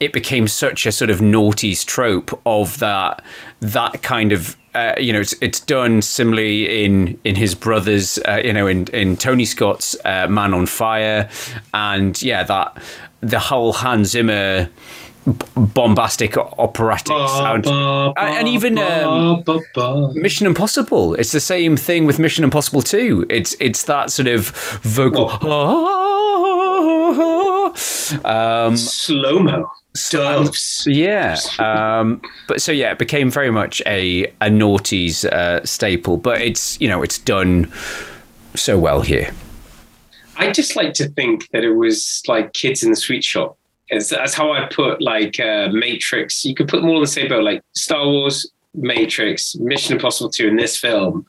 it became such a sort of noughties trope of that that kind of uh, you know, it's, it's done similarly in in his brothers, uh, you know, in in Tony Scott's uh, Man on Fire, and yeah, that the whole Hans Zimmer bombastic operatic sound, and even um, Mission Impossible. It's the same thing with Mission Impossible Two. It's it's that sort of vocal um, slow mo. Doves. Yeah. Um, but so yeah, it became very much a a noughties uh, staple. But it's you know it's done so well here. I just like to think that it was like kids in the sweet shop it's, that's how I put like uh, Matrix. You could put them all in the same boat, like Star Wars, Matrix, Mission Impossible 2 in this film.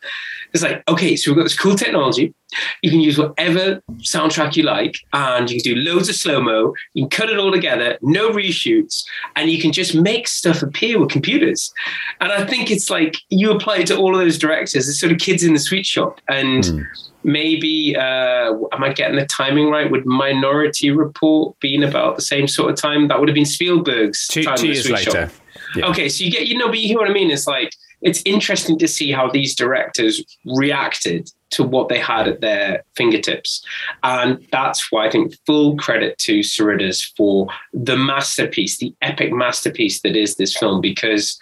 It's like, okay, so we've got this cool technology. You can use whatever soundtrack you like, and you can do loads of slow mo. You can cut it all together, no reshoots, and you can just make stuff appear with computers. And I think it's like you apply it to all of those directors. It's sort of kids in the sweet shop. And mm maybe uh, am I getting the timing right? Would Minority Report been about the same sort of time? That would have been Spielberg's two, time two years later. Yeah. Okay, so you get you know, but you hear what I mean. It's like it's interesting to see how these directors reacted to what they had at their fingertips, and that's why I think full credit to Cerritos for the masterpiece, the epic masterpiece that is this film, because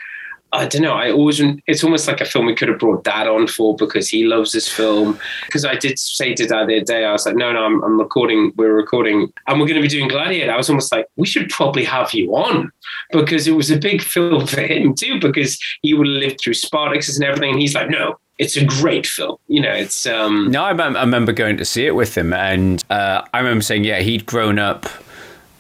I don't know. I always, it's almost like a film we could have brought dad on for because he loves this film. Because I did say to dad the other day, I was like, no, no, I'm, I'm recording, we're recording, and we're going to be doing Gladiator. I was almost like, we should probably have you on because it was a big film for him too, because he would have lived through Spartacus and everything. And he's like, no, it's a great film. You know, it's. um No, I, I remember going to see it with him, and uh, I remember saying, yeah, he'd grown up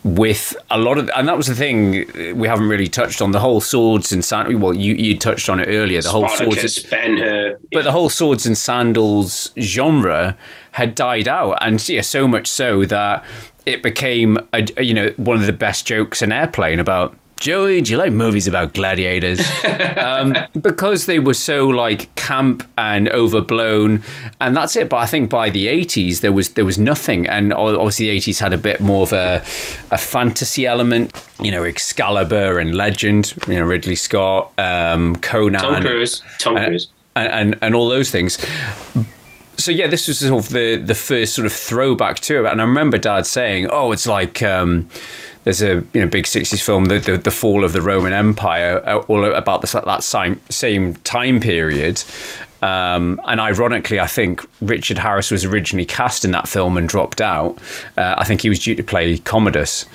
with a lot of, and that was the thing we haven't really touched on the whole swords and sandals. Well, you you touched on it earlier. The Spartacus, whole swords, Ben Hur, but the whole swords and sandals genre had died out, and yeah, so much so that it became a, you know one of the best jokes in Airplane about Joey, do you like movies about gladiators? um, because they were so like camp and overblown, and that's it. But I think by the eighties there was there was nothing, and obviously the eighties had a bit more of a a fantasy element. You know, Excalibur and Legend. You know, Ridley Scott, um, Conan, Tom Cruise, Tom Cruise, and, and, and all those things so yeah, this was sort of the the first sort of throwback to it, and I remember Dad saying, "Oh, it's like." Um, there's a you know big 60s film the, the, the fall of the roman empire uh, all about the, that same same time period um, and ironically, I think Richard Harris was originally cast in that film and dropped out. Uh, I think he was due to play Commodus.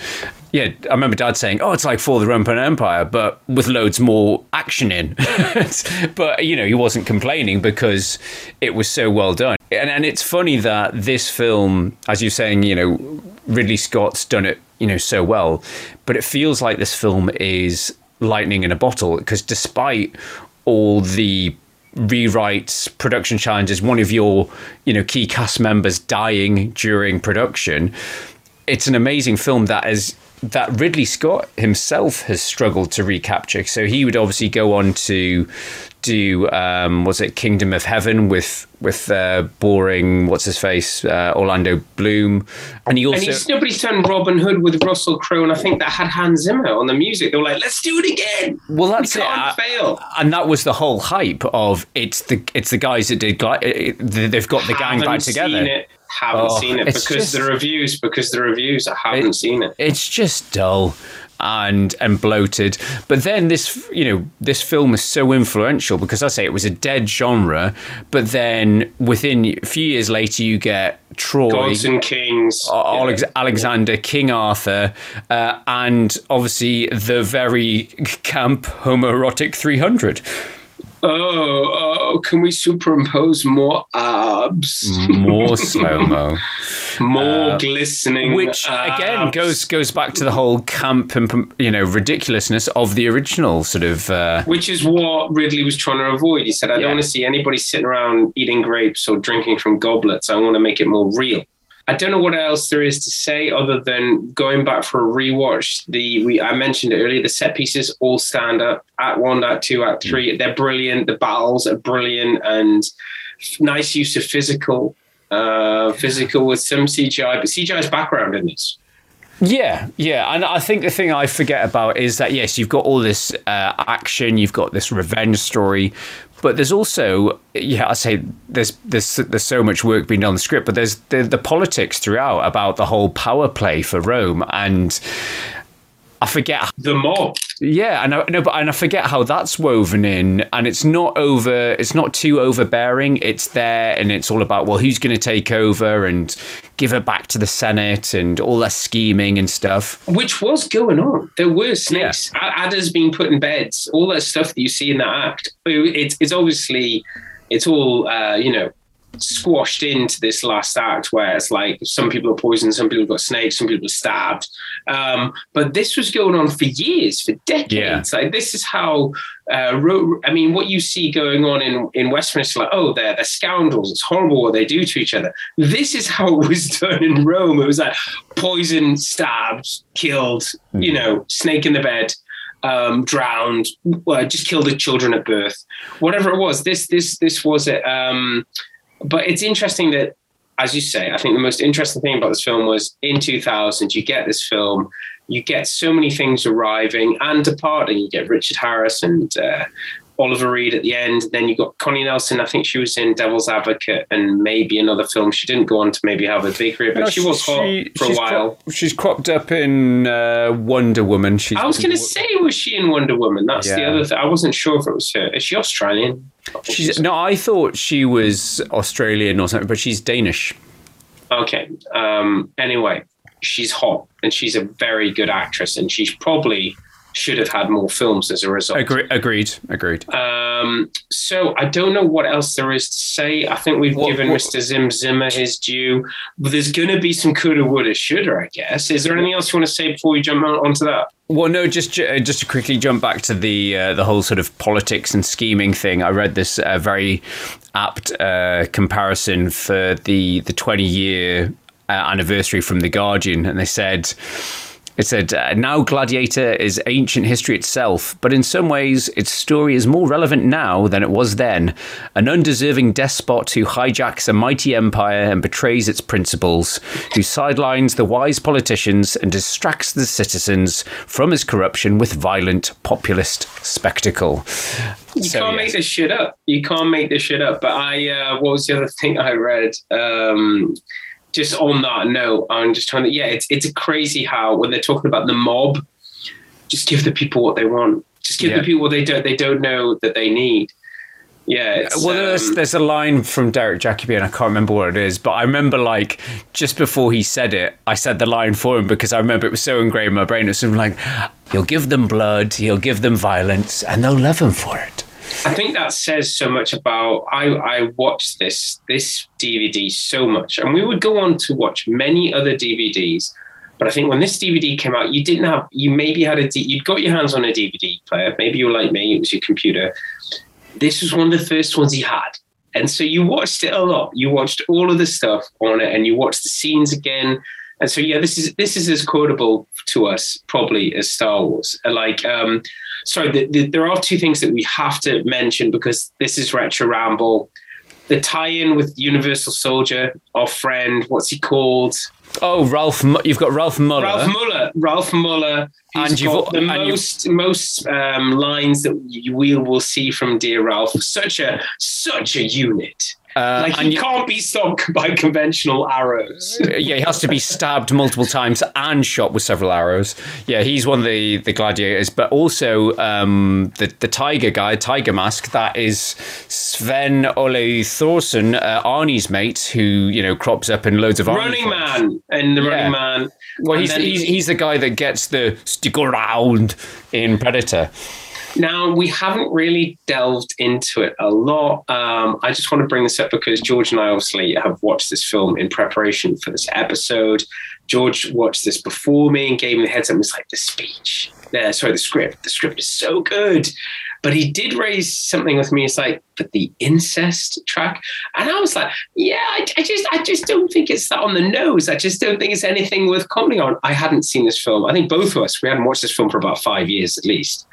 Yeah, I remember Dad saying, "Oh, it's like For the Roman Empire, but with loads more action in." but you know, he wasn't complaining because it was so well done. And and it's funny that this film, as you're saying, you know, Ridley Scott's done it you know so well but it feels like this film is lightning in a bottle because despite all the rewrites production challenges one of your you know key cast members dying during production it's an amazing film that is that Ridley Scott himself has struggled to recapture. So he would obviously go on to do um, was it Kingdom of Heaven with with uh, boring what's his face uh, Orlando Bloom, and he also and he's, nobody's done Robin Hood with Russell Crowe, and I think that had Hans Zimmer on the music. They were like, "Let's do it again." Well, that's we it. can't I- fail. and that was the whole hype of it's the it's the guys that did it- it- they've got the gang Haven't back together. Seen it. Haven't Oh, seen it because just- the reviews. Because the reviews. I haven't seen it. It's just dull and and bloated. But then this you know this film is so influential because I say it was a dead genre, but then within a few years later you get Troy. Gods and Kings. Alex- Alexander, King Arthur, uh, and obviously the very camp homoerotic 300. Oh, oh, can we superimpose more abs? More slow mo. more glistening. Which again goes goes back to the whole camp and you know ridiculousness of the original sort of. Uh, Which is what Ridley was trying to avoid. He said, I Yeah. don't want to see anybody sitting around eating grapes or drinking from goblets. I want to make it more real. I don't know what else there is to say other than going back for a rewatch. The we I mentioned it earlier, the set pieces all stand up. Act one, act two, act three. They're brilliant. The battles are brilliant and nice use of physical. Uh, physical with some CGI, but CGI CGI's background in this. Yeah, yeah, and I think the thing I forget about is that yes, you've got all this uh, action, you've got this revenge story, but there's also yeah, I say there's there's there's so much work being done on the script, but there's the, the politics throughout about the whole power play for Rome, and I forget The mob. yeah, and I, no, but and I forget how that's woven in, and it's not over. It's not too overbearing. It's there, and it's all about well, who's going to take over and give it back to the Senate and all that scheming and stuff. which was going on. There were snakes, A- adders being put in beds, all that stuff that you see in that act. It's it's obviously it's all uh, you know squashed into this last act where it's like some people are poisoned, some people got snakes, some people are stabbed. Um, but this was going on for years, for decades. Like this is how. Uh, ro- I mean, what you see going on in in Westminster, like, oh, they're they're scoundrels. It's horrible what they do to each other. This is how it was done in Rome. It was like poison, stabbed, killed. You know, snake in the bed um, drowned, uh, just killed the children at birth, whatever it was. This this this was it. Um, but it's interesting that, as you say, I think the most interesting thing about this film was in 2000 you get this film, you get so many things arriving and departing. You get Richard Harris and. Uh, Oliver Reed at the end. Then you got Connie Nielsen. I think she was in Devil's Advocate and maybe another film. She didn't go on to maybe have a big career, but No, she was hot for a while. crop- she's cropped up in uh, Wonder Woman. She's I was going to say, was she in Wonder Woman? That's the other thing. I wasn't sure if it was her. Is she Australian? She's, no, I thought she was Australian or something, but she's Danish. Okay. Um, anyway, she's hot and she's a very good actress, and she's probably should have had more films as a result. Agree, agreed, agreed. Um, so I don't know what else there is to say. I think we've What- given what- Mr. Zim Zimmer his due. But there's going to be some coulda, woulda, shoulda, I guess. Is there anything else you want to say before we jump on, onto that? Well, no, just uh, just to quickly jump back to the uh, the whole sort of politics and scheming thing. I read this uh, very apt uh, comparison for the the twenty year uh, anniversary from the Guardian, and they said. It said, uh, now Gladiator is ancient history itself, but in some ways its story is more relevant now than it was then. An undeserving despot who hijacks a mighty empire and betrays its principles, who sidelines the wise politicians and distracts the citizens from his corruption with violent populist spectacle. You So, can't yes. make this shit up. You can't make this shit up. But I, uh, what was the other thing I read? Um, just on that note, I'm just trying to, yeah, it's it's crazy how when they're talking about the mob, just give the people what they want. Just give Yeah. the people what they don't they don't know that they need. Yeah. Well, there's, um, there's a line from Derek Jacobi, and I can't remember what it is, but I remember like just before he said it, I said the line for him because I remember it was so ingrained in my brain. It It's something like, "You'll give them blood, you'll give them violence, and they'll love him for it." I think that says so much about. I I watched this this DVD so much, and we would go on to watch many other DVDs. But I think when this DVD came out, you didn't have. You maybe had a. You'd got your hands on a DVD player. Maybe you were like me. It was your computer. This was one of the first ones he had, and so you watched it a lot. You watched all of the stuff on it, and you watched the scenes again. And so yeah, this is this is as quotable to us probably as Star Wars. Like, um, sorry, the, the, there are two things that we have to mention because this is retro ramble. The tie-in with Universal Soldier, our friend, what's he called? Oh, Ralph! You've got Ralf Moeller. Ralf Moeller. Ralf Moeller. and you've got the most most um, lines that we will see from Dear Ralph. Such a such a unit. Uh, like he can't be stopped by conventional arrows. yeah, he has to be stabbed multiple times and shot with several arrows. Yeah, he's one of the, the gladiators, but also um, the the tiger guy, Tiger Mask. That is Sven Ole Thorsen, uh, Arnie's mate, who you know crops up in loads of Running Man and the yeah. Running Man. Well, he's, he's he's the guy that gets the stick around in Predator. Now, we haven't really delved into it a lot. Um, I just want to bring this up because George and I obviously have watched this film in preparation for this episode. George watched this before me and gave me the heads up. It's like the speech. Uh, sorry, the script. The script is so good. But he did raise something with me. It's like, but the incest track, and I was like, yeah, I, I, just, I just don't think it's that on the nose. I just don't think it's anything worth commenting on. I hadn't seen this film. I think both of us we hadn't watched this film for about five years at least,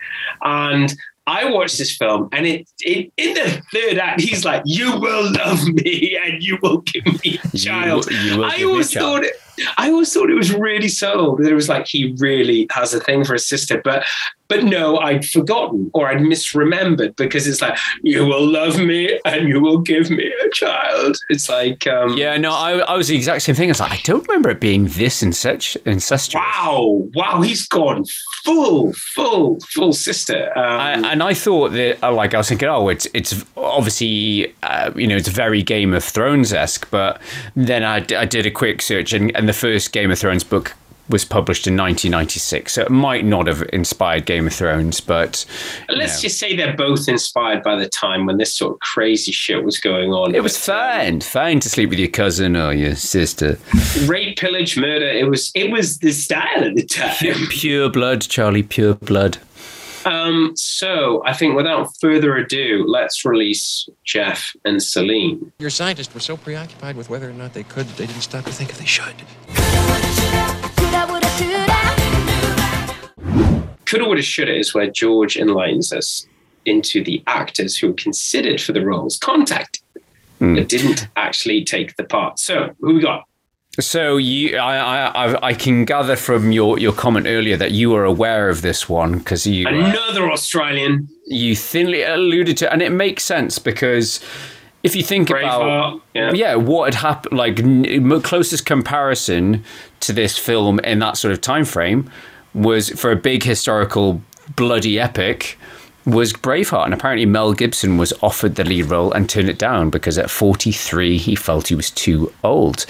and I watched this film, and it, it in the third act, he's like, "You will love me, and you will give me a child." You, you I always thought it. I always thought it was really subtle that it was like he really has a thing for his sister, but but no, I'd forgotten or I'd misremembered because it's like you will love me and you will give me a child. It's like um, yeah, no, I, I was the exact same thing. It's like I don't remember it being this incestuous. incestuous. Wow, wow, he's gone full, full, full sister. Um, I, and I thought that uh, like I was thinking, oh, it's it's obviously uh, you know it's very Game of Thrones esque, but then I, I did a quick search and, and the first Game of Thrones book was published in 1996, so it might not have inspired Game of Thrones, but let's know. just say they're both inspired by the time when this sort of crazy shit was going on. It was fine, um, fine to sleep with your cousin or your sister. Rape, pillage, murder. It was it was the style at the time. Pure blood, Charlie. Pure blood. Um, so I think without further ado, let's release Jeff and Celine. Your scientists were so preoccupied with whether or not they could, that they didn't stop to think if they should. Coulda, woulda, shoulda is where George enlightens us into the actors who were considered for the roles, contacted, mm. but didn't actually take the part. So, who we got? So you, I, I, I can gather from your, your comment earlier that you were aware of this one because you uh, another uh, Australian. You thinly alluded to, and it makes sense because if you think about yeah. yeah. what had happened, like closest comparison to this film in that sort of time frame was for a big historical bloody epic was Braveheart, and apparently Mel Gibson was offered the lead role and turned it down because at 43 he felt he was too old.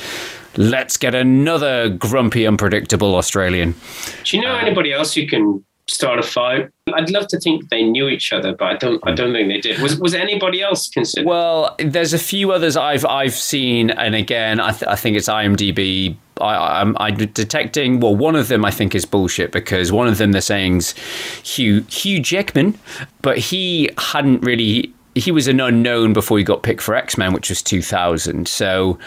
Let's get another grumpy, unpredictable Australian. Do you know anybody else who can start a fight? I'd love to think they knew each other, but I don't. I don't think they did. Was Was anybody else considered? Well, there's a few others I've I've seen, and again, I, th- I think it's IMDb. I, I'm, I'm detecting. Well, one of them I think is bullshit because one of them they're saying's Hugh Hugh Jackman, but he hadn't really. He was an unknown before he got picked for X Men, which was 2000. So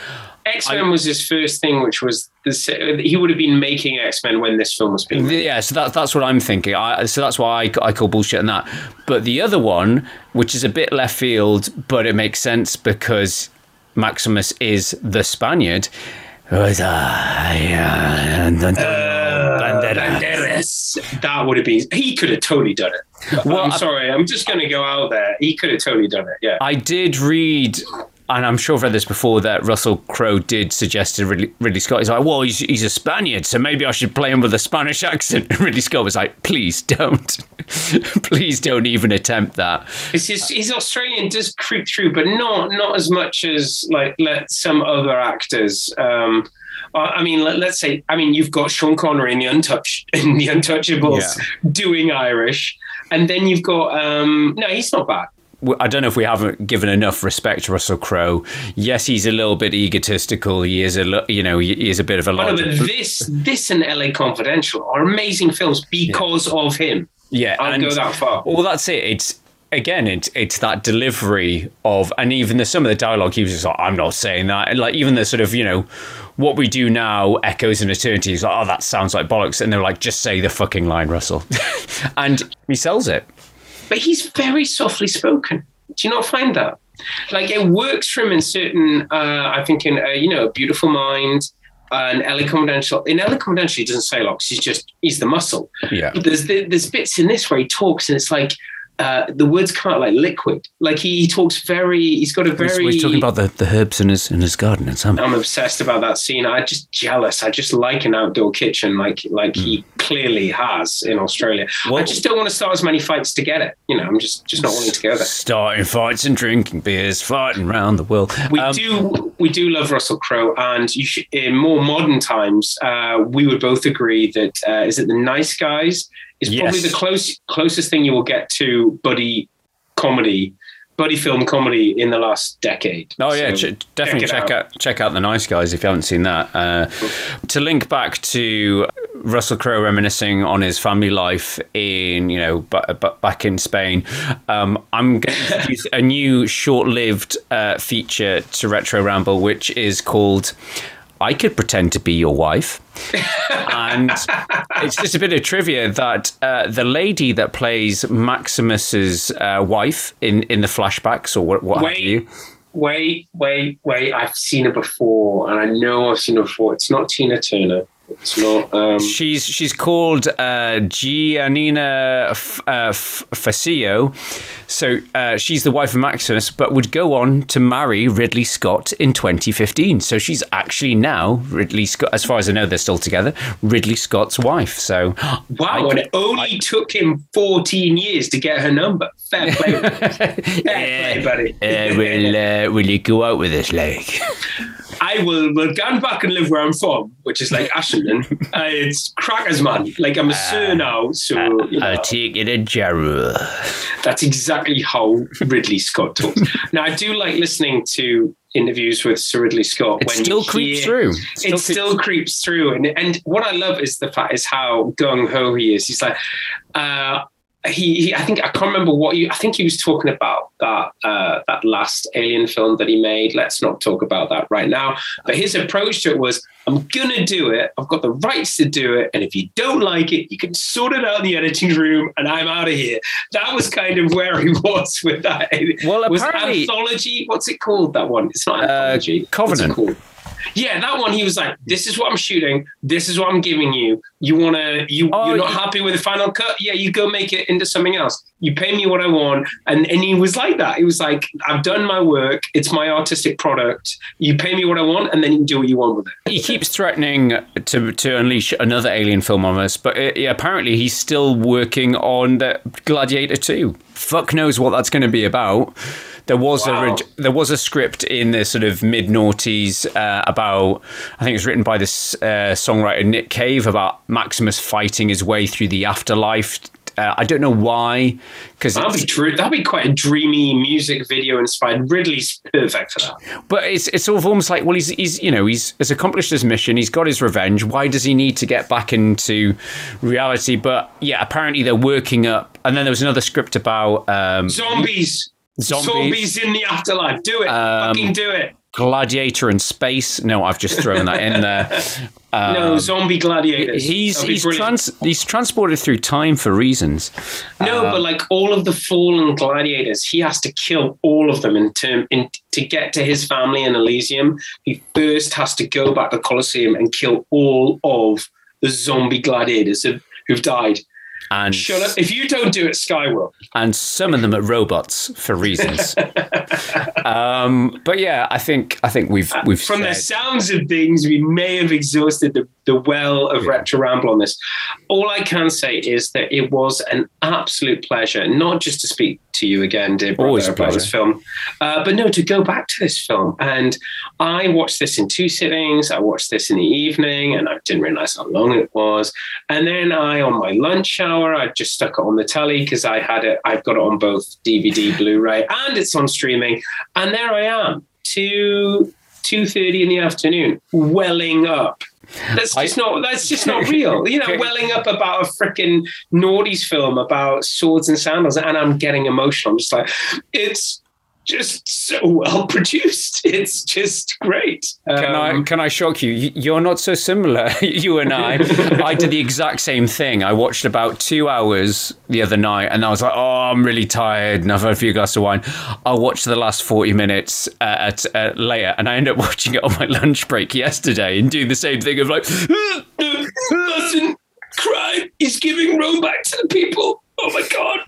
X Men was his first thing, which was the, he would have been making X Men when this film was being. Made. Yeah, so that, that's what I'm thinking. I, so that's why I, I call bullshit on that. But the other one, which is a bit left field, but it makes sense because Maximus is the Spaniard. Was uh, Banderas. That would have been. He could have totally done it. Well, I'm sorry. I'm just going to go out there. He could have totally done it. Yeah. I did read and I'm sure I've read this before that Russell Crowe did suggest to Ridley, Ridley Scott. He's like, well, he's, he's a Spaniard, so maybe I should play him with a Spanish accent. And Ridley Scott was like, please don't. please don't even attempt that. His, his Australian does creep through, but not not as much as like let some other actors. Um, I mean, let, us say, I mean, you've got Sean Connery in the Untouched in the Untouchables yeah. doing Irish, and then you've got um, no, he's not bad. I don't know if we haven't given enough respect to Russell Crowe. Yes, he's a little bit egotistical. He is a, you know, he is a bit of a. Oh, but this, this, and LA Confidential are amazing films because yeah. of him. Yeah, and, go that far. Well, that's it. It's again, it's it's that delivery of, and even the some of the dialogue. He was just like, "I'm not saying that." And like even the sort of you know what we do now echoes in eternity. He's like, oh, that sounds like bollocks. And they're like, just say the fucking line, Russell. and he sells it. But he's very softly spoken. Do you not find that? Like it works for him in certain, uh, I think, in, uh, you know, a beautiful mind, and LA Confidential. In LA Confidential, he doesn't say a locks. He's just he's the muscle. Yeah. But there's there's bits in this where he talks, and it's like uh, the words come out like liquid. Like he, he talks very. He's got a very. He's, he's talking about the, the herbs in his in his garden and something. I'm obsessed about that scene. I'm just jealous. I just like an outdoor kitchen, like like Hmm. he clearly has in Australia. I just don't want to start as many fights to get it. You know, I'm just just not wanting to go there. Starting fights and drinking beers, fighting around the world. We Um, do we do love Russell Crowe, and you should, in more modern times, uh, we would both agree that uh, is it the Nice Guys is probably the close closest thing you will get to buddy comedy, buddy film comedy in the last decade. Oh yeah, So ch- definitely it check out. check out the Nice Guys if you haven't seen that. Uh, to link back to Russell Crowe reminiscing on his family life in you know b- b- back in Spain, um, I'm going to introduce a new short-lived uh, feature to Retro Ramble, which is called. I could pretend to be your wife. and it's just a bit of trivia that uh, the lady that plays Maximus's uh, wife in, in the flashbacks or what, what have you, Wait, wait, wait! I've seen her before, and I know I've seen her before. It's not Tina Turner. It's not. Um, She's she's called uh, Giannina F- uh, F- Facio. So uh, she's the wife of Maximus, but would go on to marry Ridley Scott in 2015. So she's actually now Ridley Scott. As far as I know, they're still together. Ridley Scott's wife. So Wow, and it only took him 14 years to get her number. Fair play. Fair play, buddy. uh, will uh, will you go out with us, like? I will will go back and live where I'm from, which is like Ashenden. uh, it's crackers, man. Like I'm a sir now, so you know, I'll take it to Jarrow. that's exactly how Ridley Scott talks. now I do like listening to interviews with Sir Ridley Scott. It when still creeps hear- through. It Still still, creeps through, and and what I love is the fact is how gung ho he is. He's like, uh, he, he I think I can't remember what you. I think he was talking about that uh, that last Alien film that he made. Let's not talk about that right now. But his approach to it was, I'm gonna do it. I've got the rights to do it, and if you don't like it, you can sort it out in the editing room, and I'm out of here. That was kind of where he was with that. Well, was apparently- anthology. What's it called? That one? It's not anthology. What's it Covenant. Yeah, that one. He was like, "This is what I'm shooting. This is what I'm giving you. You wanna? You Oh, you're not happy with the final cut? Yeah, you go make it into something else. You pay me what I want." And and he was like that. He was like, "I've done my work. It's my artistic product. You pay me what I want, and then you can do what you want with it." He keeps threatening to to unleash another alien film on us, but uh, yeah, apparently he's still working on the Gladiator 2. Fuck knows what that's going to be about. There was a Wow. reg- there was a script in the sort of mid noughties uh, about I think it was written by this uh, songwriter Nick Cave about Maximus fighting his way through the afterlife. Uh, I don't know why, because That'd be dr- that'd be quite a dreamy music video inspired. Ridley's perfect for that. But it's it's sort of almost like well he's he's you know he's has accomplished his mission he's got his revenge why does he need to get back into reality but yeah apparently they're working up and then there was another script about um, Zombies. Zombies. Zombies in the afterlife. Do it. Um, Fucking do it. gladiator in space no I've just thrown that in there no, Um, zombie gladiators. he's he's trans he's transported through time for reasons No, Um, but like all of the fallen gladiators, he has to kill all of them in term in to get to his family in Elysium. He first has to go back to Colosseum and kill all of the zombie gladiators who've died. And Shut up! If you don't do it, Sky will. and some of them are robots for reasons um, but yeah I think I think we've we've From the sounds of things, we may have exhausted the, the well of retro ramble on this. All I can say is that it was an absolute pleasure, not just to speak to you again, dear brother, Always a about this film, uh, but no, to go back to this film. And I watched this in two sittings. I watched this in the evening, and I didn't realize how long it was. And then I, on my lunch hour, I just stuck it on the telly because I had it. I've got it on both DVD, Blu-ray, and it's on streaming. And there I am, two two thirty in the afternoon, welling up. That's just not. That's just not real. You know, welling up about a freaking naughties film about swords and sandals, and I'm getting emotional. I'm just like, it's just so well produced. It's just great. Can I Um, can I shock you? You're not so similar. you and I. I did the exact same thing. I watched about two hours the other night, and I was like, "Oh, I'm really tired, and I've had a few glasses of wine." I'll watch the last forty minutes uh, at uh, later, and I ended up watching it on my lunch break yesterday and doing the same thing of like, mustn't cry. He's giving Rome back to the people. Oh my god.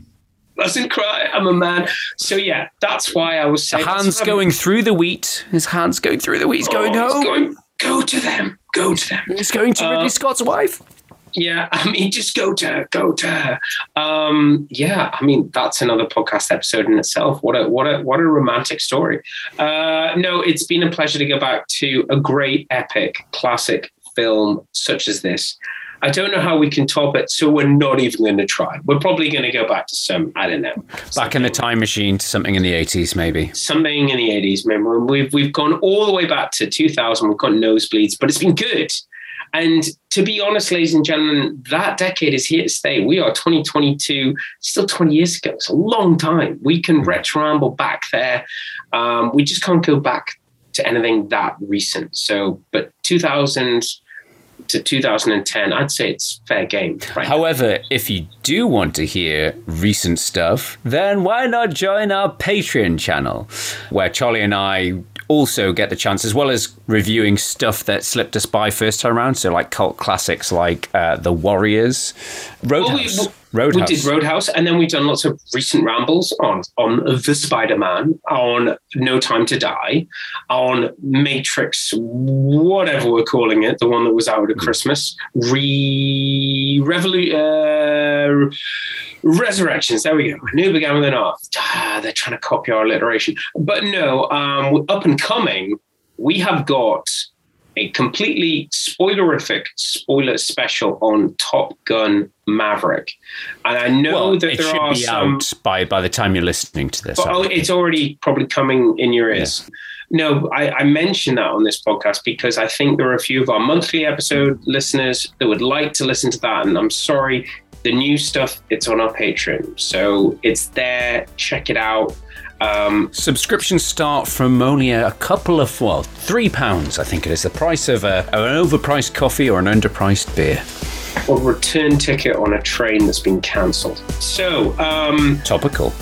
Mustn't cry. I'm a man. So yeah, that's why I was saying hands going through the wheat. His hands going through the wheat. He's going Oh, he's home. going- go to them. Go to them. He's going to Ridley Uh, Scott's wife. Yeah, I mean, just go to her, go to her. Um, yeah, I mean, that's another podcast episode in itself. What a what a what a romantic story. Uh, no, it's been a pleasure to go back to a great epic classic film such as this. I don't know how we can top it, so we're not even going to try. We're probably going to go back to some, I don't know, Back in the time machine to something in the 80s, maybe. something in the 80s. Remember, we've we've gone all the way back to 2000. We've got nosebleeds, but it's been good. And to be honest, ladies and gentlemen, that decade is here to stay. We are 2022, still 20 years ago. It's a long time. We can retro-ramble back there. Um, we just can't go back to anything that recent. So, but 2000 to 2010, I'd say it's fair game. Right? However, if you do want to hear recent stuff, then why not join our Patreon channel, where Charlie and I also get the chance, as well as reviewing stuff that slipped us by first time around, so like cult classics like uh, The Warriors, Well, we- Roadhouse. We- Roadhouse. We did Roadhouse, and then we've done lots of recent rambles on on the Spider Man, on No Time to Die, on Matrix, whatever we're calling it, the one that was out at Christmas, re Revolu- uh, Resurrections. There we go. I knew it began with an R. Ah, they're trying to copy our alliteration, but no. Um, up and coming, we have got a completely spoilerific spoiler special on Top Gun Maverick. And I know well, that it there should are be some. out by, by the time you're listening to this. But, oh, it's already probably coming in your ears. No, I, I mention that on this podcast because I think there are a few of our monthly episode listeners that would like to listen to that. And I'm sorry, the new stuff, it's on our Patreon. So it's there. Check it out. Um, Subscriptions start from only a couple of, well, three pounds, I think it is, the price of a, an overpriced coffee or an underpriced beer. or return ticket on a train that's been cancelled. So, um, Topical.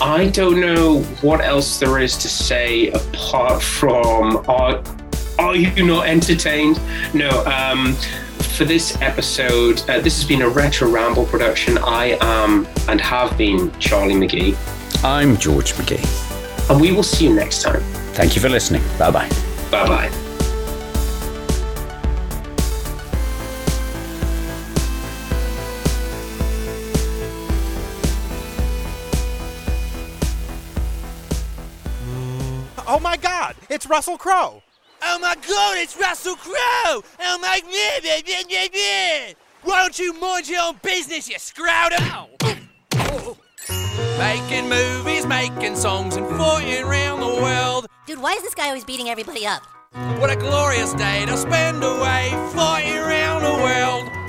I don't know what else there is to say apart from are, are you not entertained? No. Um, for this episode, uh, this has been a Retro Ramble production. I am and have been Charlie McGee, I'm George McGee. and we will see you next time. Thank you for listening. Bye bye. Bye bye. Oh my god, it's Russell Crowe. Oh my god, it's Russell Crowe. Oh my god. Why don't you mind your own business, you scrouter? Making movies, making songs, and footing around the world. Dude, why is this guy always beating everybody up? What a glorious day to spend away, flying around the world.